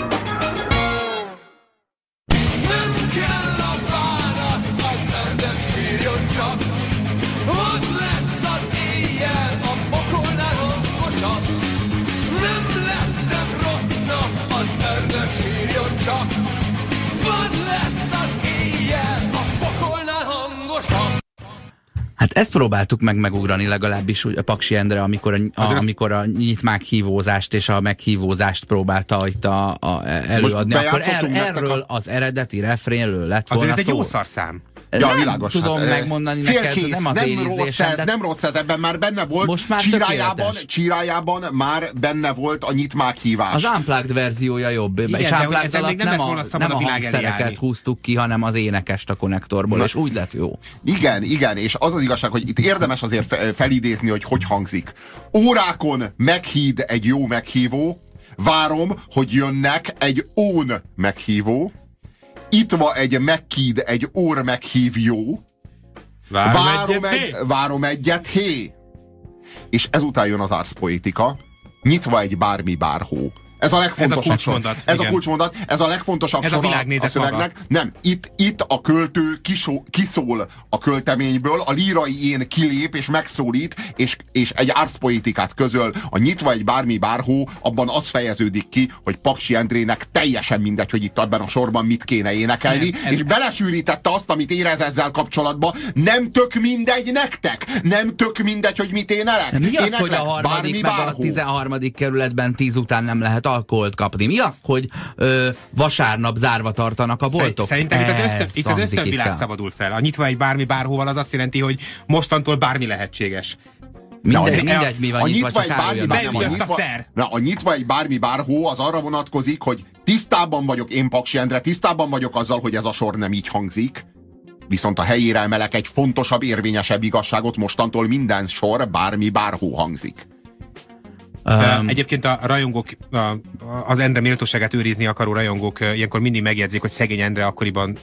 Hát ezt próbáltuk meg megugrani legalábbis a Paksi Endre, amikor a, a, amikor a nyitmák hívózást és a meghívózást próbálta itt a, a, előadni. Akkor er, erről a- az eredeti refrénről lett volna Azért ez egy szó. jó szarszám. Ja, nem világos. tudom hát, megmondani félkész, neked, nem az én nem rossz ízlésem, ez, de- nem rossz ez, ebben már benne volt. Most már csírájában, tökéletes. csírájában már benne volt a nyitmák hívás. Az Unplugged verziója jobb. Igen, és Unplugged alatt nem nem, a, nem a a hangszereket húztuk ki, hanem az énekest a konnektorból, Na. és úgy lett jó. Igen, igen, és az az igazság, hogy itt érdemes azért fe- felidézni, hogy hogy hangzik. Órákon meghíd egy jó meghívó, várom, hogy jönnek egy ón meghívó, itt van egy meghíd, egy ór meghívjó, várom, egy, várom egyet, hé! És ezután jön az árszpoétika, nyitva egy bármi bárhó. Ez a legfontosabb sor. kulcsmondat, Ez a kulcsmondat, ez a legfontosabb Ez a sor a, a szövegnek. maga. Nem, itt, itt a költő kisó, kiszól a költeményből, a lírai én kilép és megszólít, és, és egy árszpoétikát közöl. A nyitva egy bármi bárhó, abban az fejeződik ki, hogy Paksi Endrének teljesen mindegy, hogy itt ebben a sorban mit kéne énekelni, Nem, ez- és belesűrítette azt, amit érez ezzel kapcsolatban. Nem tök mindegy nektek! Nem tök mindegy, hogy mit énelek! Mi az, Éneklek hogy a harmadik meg a 13. kerületben tíz után nem lehet alkoholt kapni? Mi az, hogy ö, vasárnap zárva tartanak a boltok? Szerintem itt az, ösztön, itt az ösztönvilág szabadul fel. A nyitva egy bármi bárhóval az azt jelenti, hogy mostantól bármi lehetséges. Mindegy, De- mindegy, mi van a nyitva, nyitva csak egy bármi áruljanak bár, Nem nem, a nyitva, na, a nyitva egy bármi bárhó az arra vonatkozik, hogy tisztában vagyok én Paksi Endre, tisztában vagyok azzal, hogy ez a sor nem így hangzik, viszont a helyére emelek egy fontosabb, érvényesebb igazságot, mostantól minden sor bármi bárhó hangzik. Um, Egyébként a rajongók, a, az Endre méltóságát őrizni akaró rajongók ilyenkor mindig megjegyzik, hogy szegény Endre akkoriban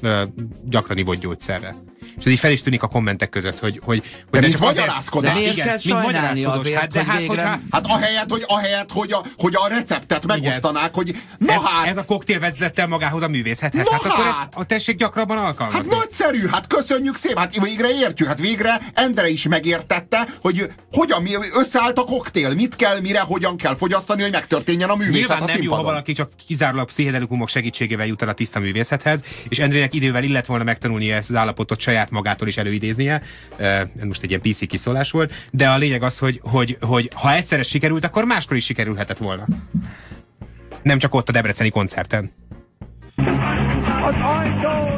gyakran ivott gyógyszerre. És ez így fel is tűnik a kommentek között, hogy, hogy, hogy De mint magyarázkodás. De miért igen, kell mint sajnálni magyarázkodós. azért, hát, de hogy hát, végre- hogyha Hát ahelyett, hogy, ahelyett, hogy, a, hogy a receptet megosztanák, hogy na ez, hát, ez a koktél vezetett magához a művészethez. Na hát, akkor hát! ezt a tessék gyakrabban Hát alkalmazni. nagyszerű, hát köszönjük szépen, hát végre értjük, hát végre Endre is megértette, hogy hogyan mi összeállt a koktél, mit kell, mire, hogyan kell fogyasztani, hogy megtörténjen a művészet Nyilván a nem jó, ha valaki csak kizárólag pszichedelikumok segítségével jut el a tiszta művészethez, és Endrének idővel illet volna megtanulnia ezt az állapotot saját magától is előidéznie. Ez most egy ilyen PC kiszólás volt, de a lényeg az, hogy, hogy, hogy ha egyszerre sikerült, akkor máskor is sikerülhetett volna. Nem csak ott a Debreceni koncerten. Az ajtó.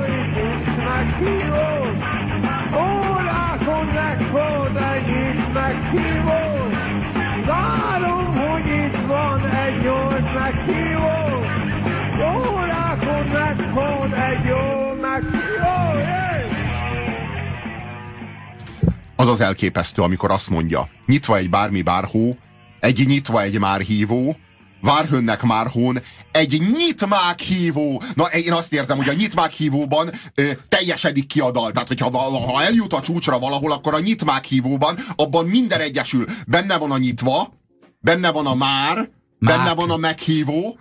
Yeah! Az az elképesztő, amikor azt mondja, nyitva egy bármi bárhó, egy nyitva egy már hívó, Várhönnek Márhón egy nyitmák hívó. Na, én azt érzem, hogy a nyitmák hívóban ö, teljesedik ki a dal. Tehát, hogyha ha eljut a csúcsra valahol, akkor a nyitmák hívóban abban minden egyesül. Benne van a nyitva, benne van a már, benne van a meghívó,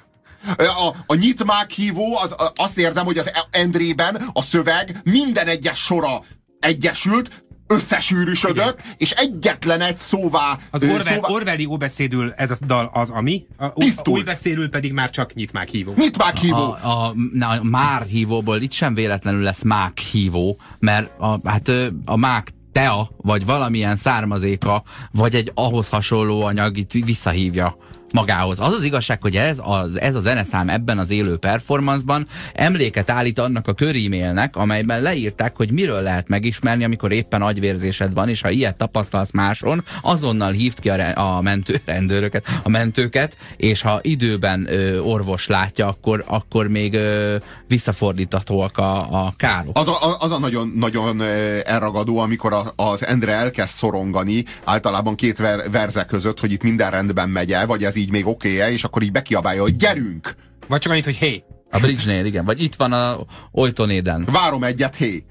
a, a nyitmák hívó, az, azt érzem, hogy az Endrében a szöveg minden egyes sora egyesült, összesűrűsödött, és egyetlen egy szóvá... Az Orwell, szóvá- Orwelli óbeszédül ez a dal az, ami, a, Tisztult. új beszélül pedig már csak nyitmák hívó. Mit már hívó? A, a, na, a már hívóból itt sem véletlenül lesz mák hívó, mert a, hát a mák tea, vagy valamilyen származéka, vagy egy ahhoz hasonló anyag itt visszahívja magához. Az az igazság, hogy ez, az, ez a zeneszám ebben az élő performanceban emléket állít annak a körímélnek, amelyben leírták, hogy miről lehet megismerni, amikor éppen agyvérzésed van, és ha ilyet tapasztalsz máson, azonnal hívd ki a, a mentő, rendőröket, a mentőket, és ha időben ö, orvos látja, akkor, akkor még ö, visszafordíthatóak a, a károk. Az a, az a nagyon, nagyon elragadó, amikor a, az Endre elkezd szorongani, általában két ver, verze között, hogy itt minden rendben megy vagy ez így még oké-e, és akkor így bekiabálja, hogy gyerünk! Vagy csak annyit, hogy hé, A bridge-nél, igen. Vagy itt van a Oytonéden. Várom egyet, hé!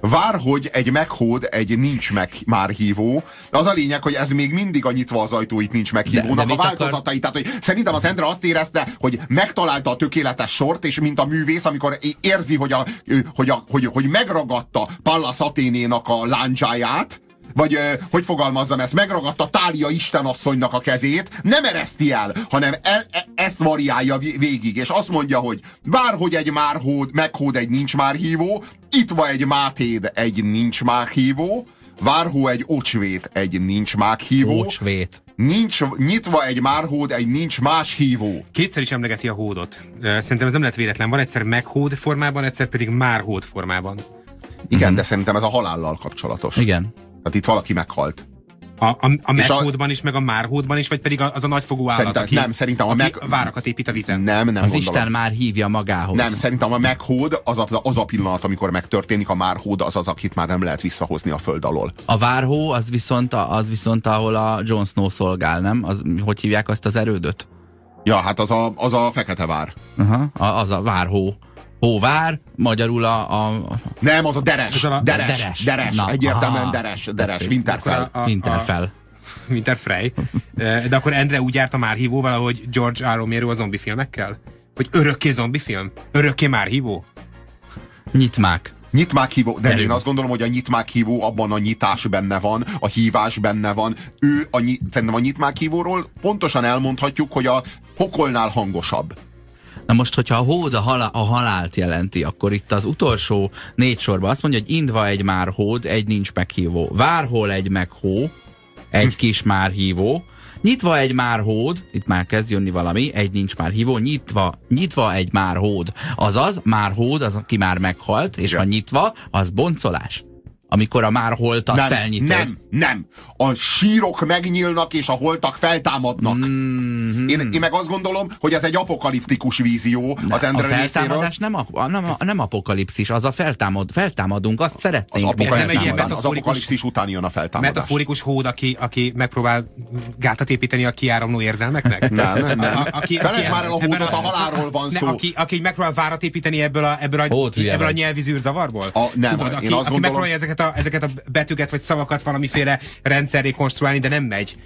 Vár, hogy egy meghód, egy nincs meg már hívó. Az a lényeg, hogy ez még mindig a nyitva az ajtóit nincs De- meghívónak de a mit akar- változatai. Tehát, hogy szerintem az Endre azt érezte, hogy megtalálta a tökéletes sort, és mint a művész, amikor érzi, hogy, a, hogy, a, hogy, hogy megragadta Pallas Athénénak a lándzsáját, vagy hogy fogalmazzam ezt, megragadta Tália istenasszonynak a kezét, nem ereszti el, hanem e, e, ezt variálja vé- végig, és azt mondja, hogy vár, hogy egy márhód, meghód egy nincs már hívó, itt van egy mátéd, egy nincs már hívó, várhó egy ocsvét, egy nincs már hívó, Ócsvét. nincs nyitva egy márhód, egy nincs más hívó. kétszer is emlegeti a hódot. Szerintem ez nem lett véletlen. Van egyszer meghód formában, egyszer pedig már hód formában. Igen, de szerintem ez a halállal kapcsolatos. Igen. Tehát itt valaki meghalt. A, a, a meghódban is, meg a márhódban is, vagy pedig az a nagyfogú állat, Szerintem- aki, nem, szerintem a aki meg- várakat épít a vízen. Nem, nem Az gondolom. Isten már hívja magához. Nem, szerintem a meghód az a, az a pillanat, amikor megtörténik, a márhód az az, akit már nem lehet visszahozni a föld alól. A várhó az viszont, a- az viszont ahol a Jon Snow szolgál, nem? Az, hogy hívják azt az erődöt? Ja, hát az a, az a fekete vár. Aha, az a várhó. Hóvár, magyarul a, a Nem, az a deres. A- deres, Deres. deres. Na, egyértelműen aha. deres, deres, Winterfell. a- a- Winterfell. Winterfrey. Ö, De akkor Endre úgy járt a már hívóval, ahogy George R. Romero a zombi filmekkel? Hogy örökké zombi film? Örökké már hívó? Nyitmák. Nyitmák hívó, de Gyerünk. én azt gondolom, hogy a nyitmák hívó abban a nyitás benne van, a hívás benne van. Ő a, nyi- szerintem a nyitmák hívóról pontosan elmondhatjuk, hogy a pokolnál hangosabb. Na most, hogyha a hód a, halá, a halált jelenti, akkor itt az utolsó négy sorban azt mondja, hogy indva egy már hód, egy nincs meghívó. Várhol egy meghó, egy kis már hívó. Nyitva egy már hód, itt már kezd jönni valami, egy nincs már hívó, nyitva, nyitva egy már hód. Azaz, már hód, az, aki már meghalt, és Igen. ha nyitva, az boncolás. Amikor a már holtat Nem, felnyitod. nem, nem. A sírok megnyílnak, és a holtak feltámadnak. Mm-hmm. Én, én meg azt gondolom, hogy ez egy apokaliptikus vízió az A Endre részéről. feltámadás nem, a, nem, a, nem apokalipszis, az a feltámad, feltámadunk, azt Az, szeretnénk. nem egy ilyen apokalipszis, után, az apokalipszis után jön a feltámadás. Metaforikus hód, aki, aki megpróbál gátat építeni a kiáramló érzelmeknek? Nem, nem, nem. A- aki- Felejtsd aki- már el a hódot, a halálról van ne, szó. Aki, aki megpróbál várat építeni ebből a, ebből a, Hót ebből a nyelvi zűrzavarból? A- nem, Tudod, én aki, azt aki gondolom- megpróbálja ezeket a, ezeket a betűket vagy szavakat valamiféle rendszerré konstruálni, de nem megy.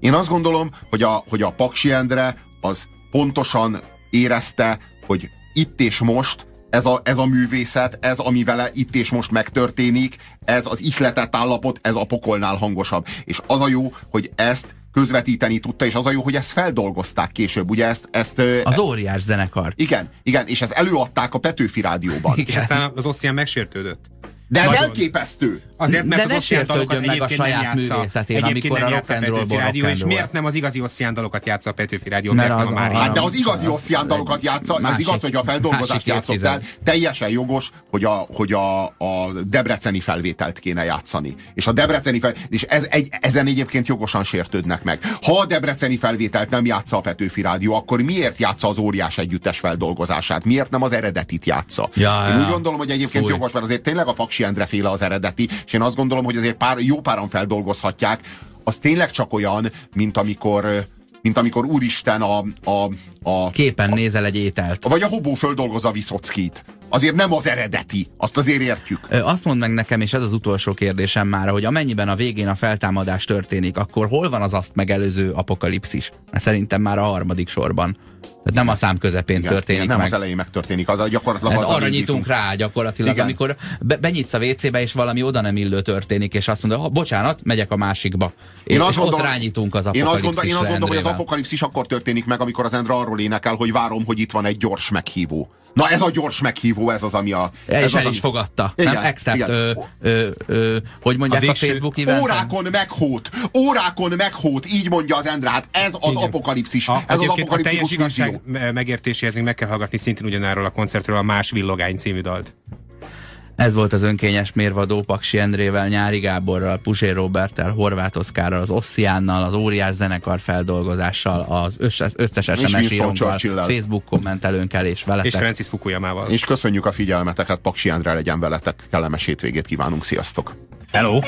Én azt gondolom, hogy a, hogy a Paksi Endre az pontosan érezte, hogy itt és most ez a, ez a művészet, ez, ami vele itt és most megtörténik, ez az ihletett állapot, ez a pokolnál hangosabb. És az a jó, hogy ezt közvetíteni tudta, és az a jó, hogy ezt feldolgozták később. Ugye ezt, ezt Az óriás zenekar. igen, igen, és ezt előadták a Petőfi Rádióban. És aztán az Ossian megsértődött. De ez Nagyon. elképesztő! Azért, mert De az ne sértődjön meg a saját művészetén, amikor a rock'n'rollból Petőfi Rádió, és miért nem az igazi Ossian dalokat játsza a Petőfi Rádió, Mert az Mária? Hát de az igazi Ossian dalokat játsza, ez másik- igaz, hogy a feldolgozást másik játszott el. évtized. Teljesen jogos, hogy a, hogy a, a debreceni felvételt kéne játszani. És a debreceni fel, és ez egy, ezen egyébként jogosan sértődnek meg. Ha a debreceni felvételt nem játsza a Petőfi Rádió, akkor miért játsza az óriás együttes feldolgozását? Miért nem az eredetit játsza? Ja, Én ja. úgy gondolom, hogy egyébként Fúj. jogos, mert azért tényleg a Paksi Endre féle az eredeti, és én azt gondolom, hogy azért pár, jó páran feldolgozhatják. Az tényleg csak olyan, mint amikor mint amikor úristen a, a, a Képen nézel egy ételt. vagy a hobó földolgozza Viszockit. Azért nem az eredeti, azt azért értjük. Azt mondd meg nekem, és ez az utolsó kérdésem már, hogy amennyiben a végén a feltámadás történik, akkor hol van az azt megelőző apokalipszis? Mert szerintem már a harmadik sorban. Tehát nem a szám közepén Igen, történik igen, nem meg. az elején megtörténik, az a gyakorlatilag Hát azzal arra nyitunk rá gyakorlatilag, Igen. Amikor be, benyitsz a WC-be, és valami oda nem illő történik, és azt mondod, "Ha, bocsánat, megyek a másikba. Én és azt gondolom, ott rányitunk az én azt, gondolom, én apokalipszisre azt gondolom, hogy az apokalipszis akkor történik meg, amikor az Endre arról énekel, hogy várom, hogy itt van egy gyors meghívó. Na ez a gyors meghívó, ez az, ami a... Ez is, az, el ami- is fogadta. Igen, nem accept, igen. ö, ö, ö, hogy mondják a, végső Facebook eventen? Órákon meghót, órákon meghót, így mondja az Endre, hát ez az Igen. apokalipszis, A, ez az egyébként me- megértéséhez még meg kell hallgatni szintén ugyanáról a koncertről a Más Villogány című dalt. Ez volt az önkényes mérvadó Paksi Endrével, Nyári Gáborral, Puzsér Roberttel, Horváth Oszkárral, az Ossziánnal, az óriás zenekar feldolgozással, az összes, összes SMS írónkkal. Facebook kommentelőnkkel és veletek. És Francis Fukuyamával. És köszönjük a figyelmeteket, Paksi Endre legyen veletek, kellemes hétvégét kívánunk, sziasztok! Hello!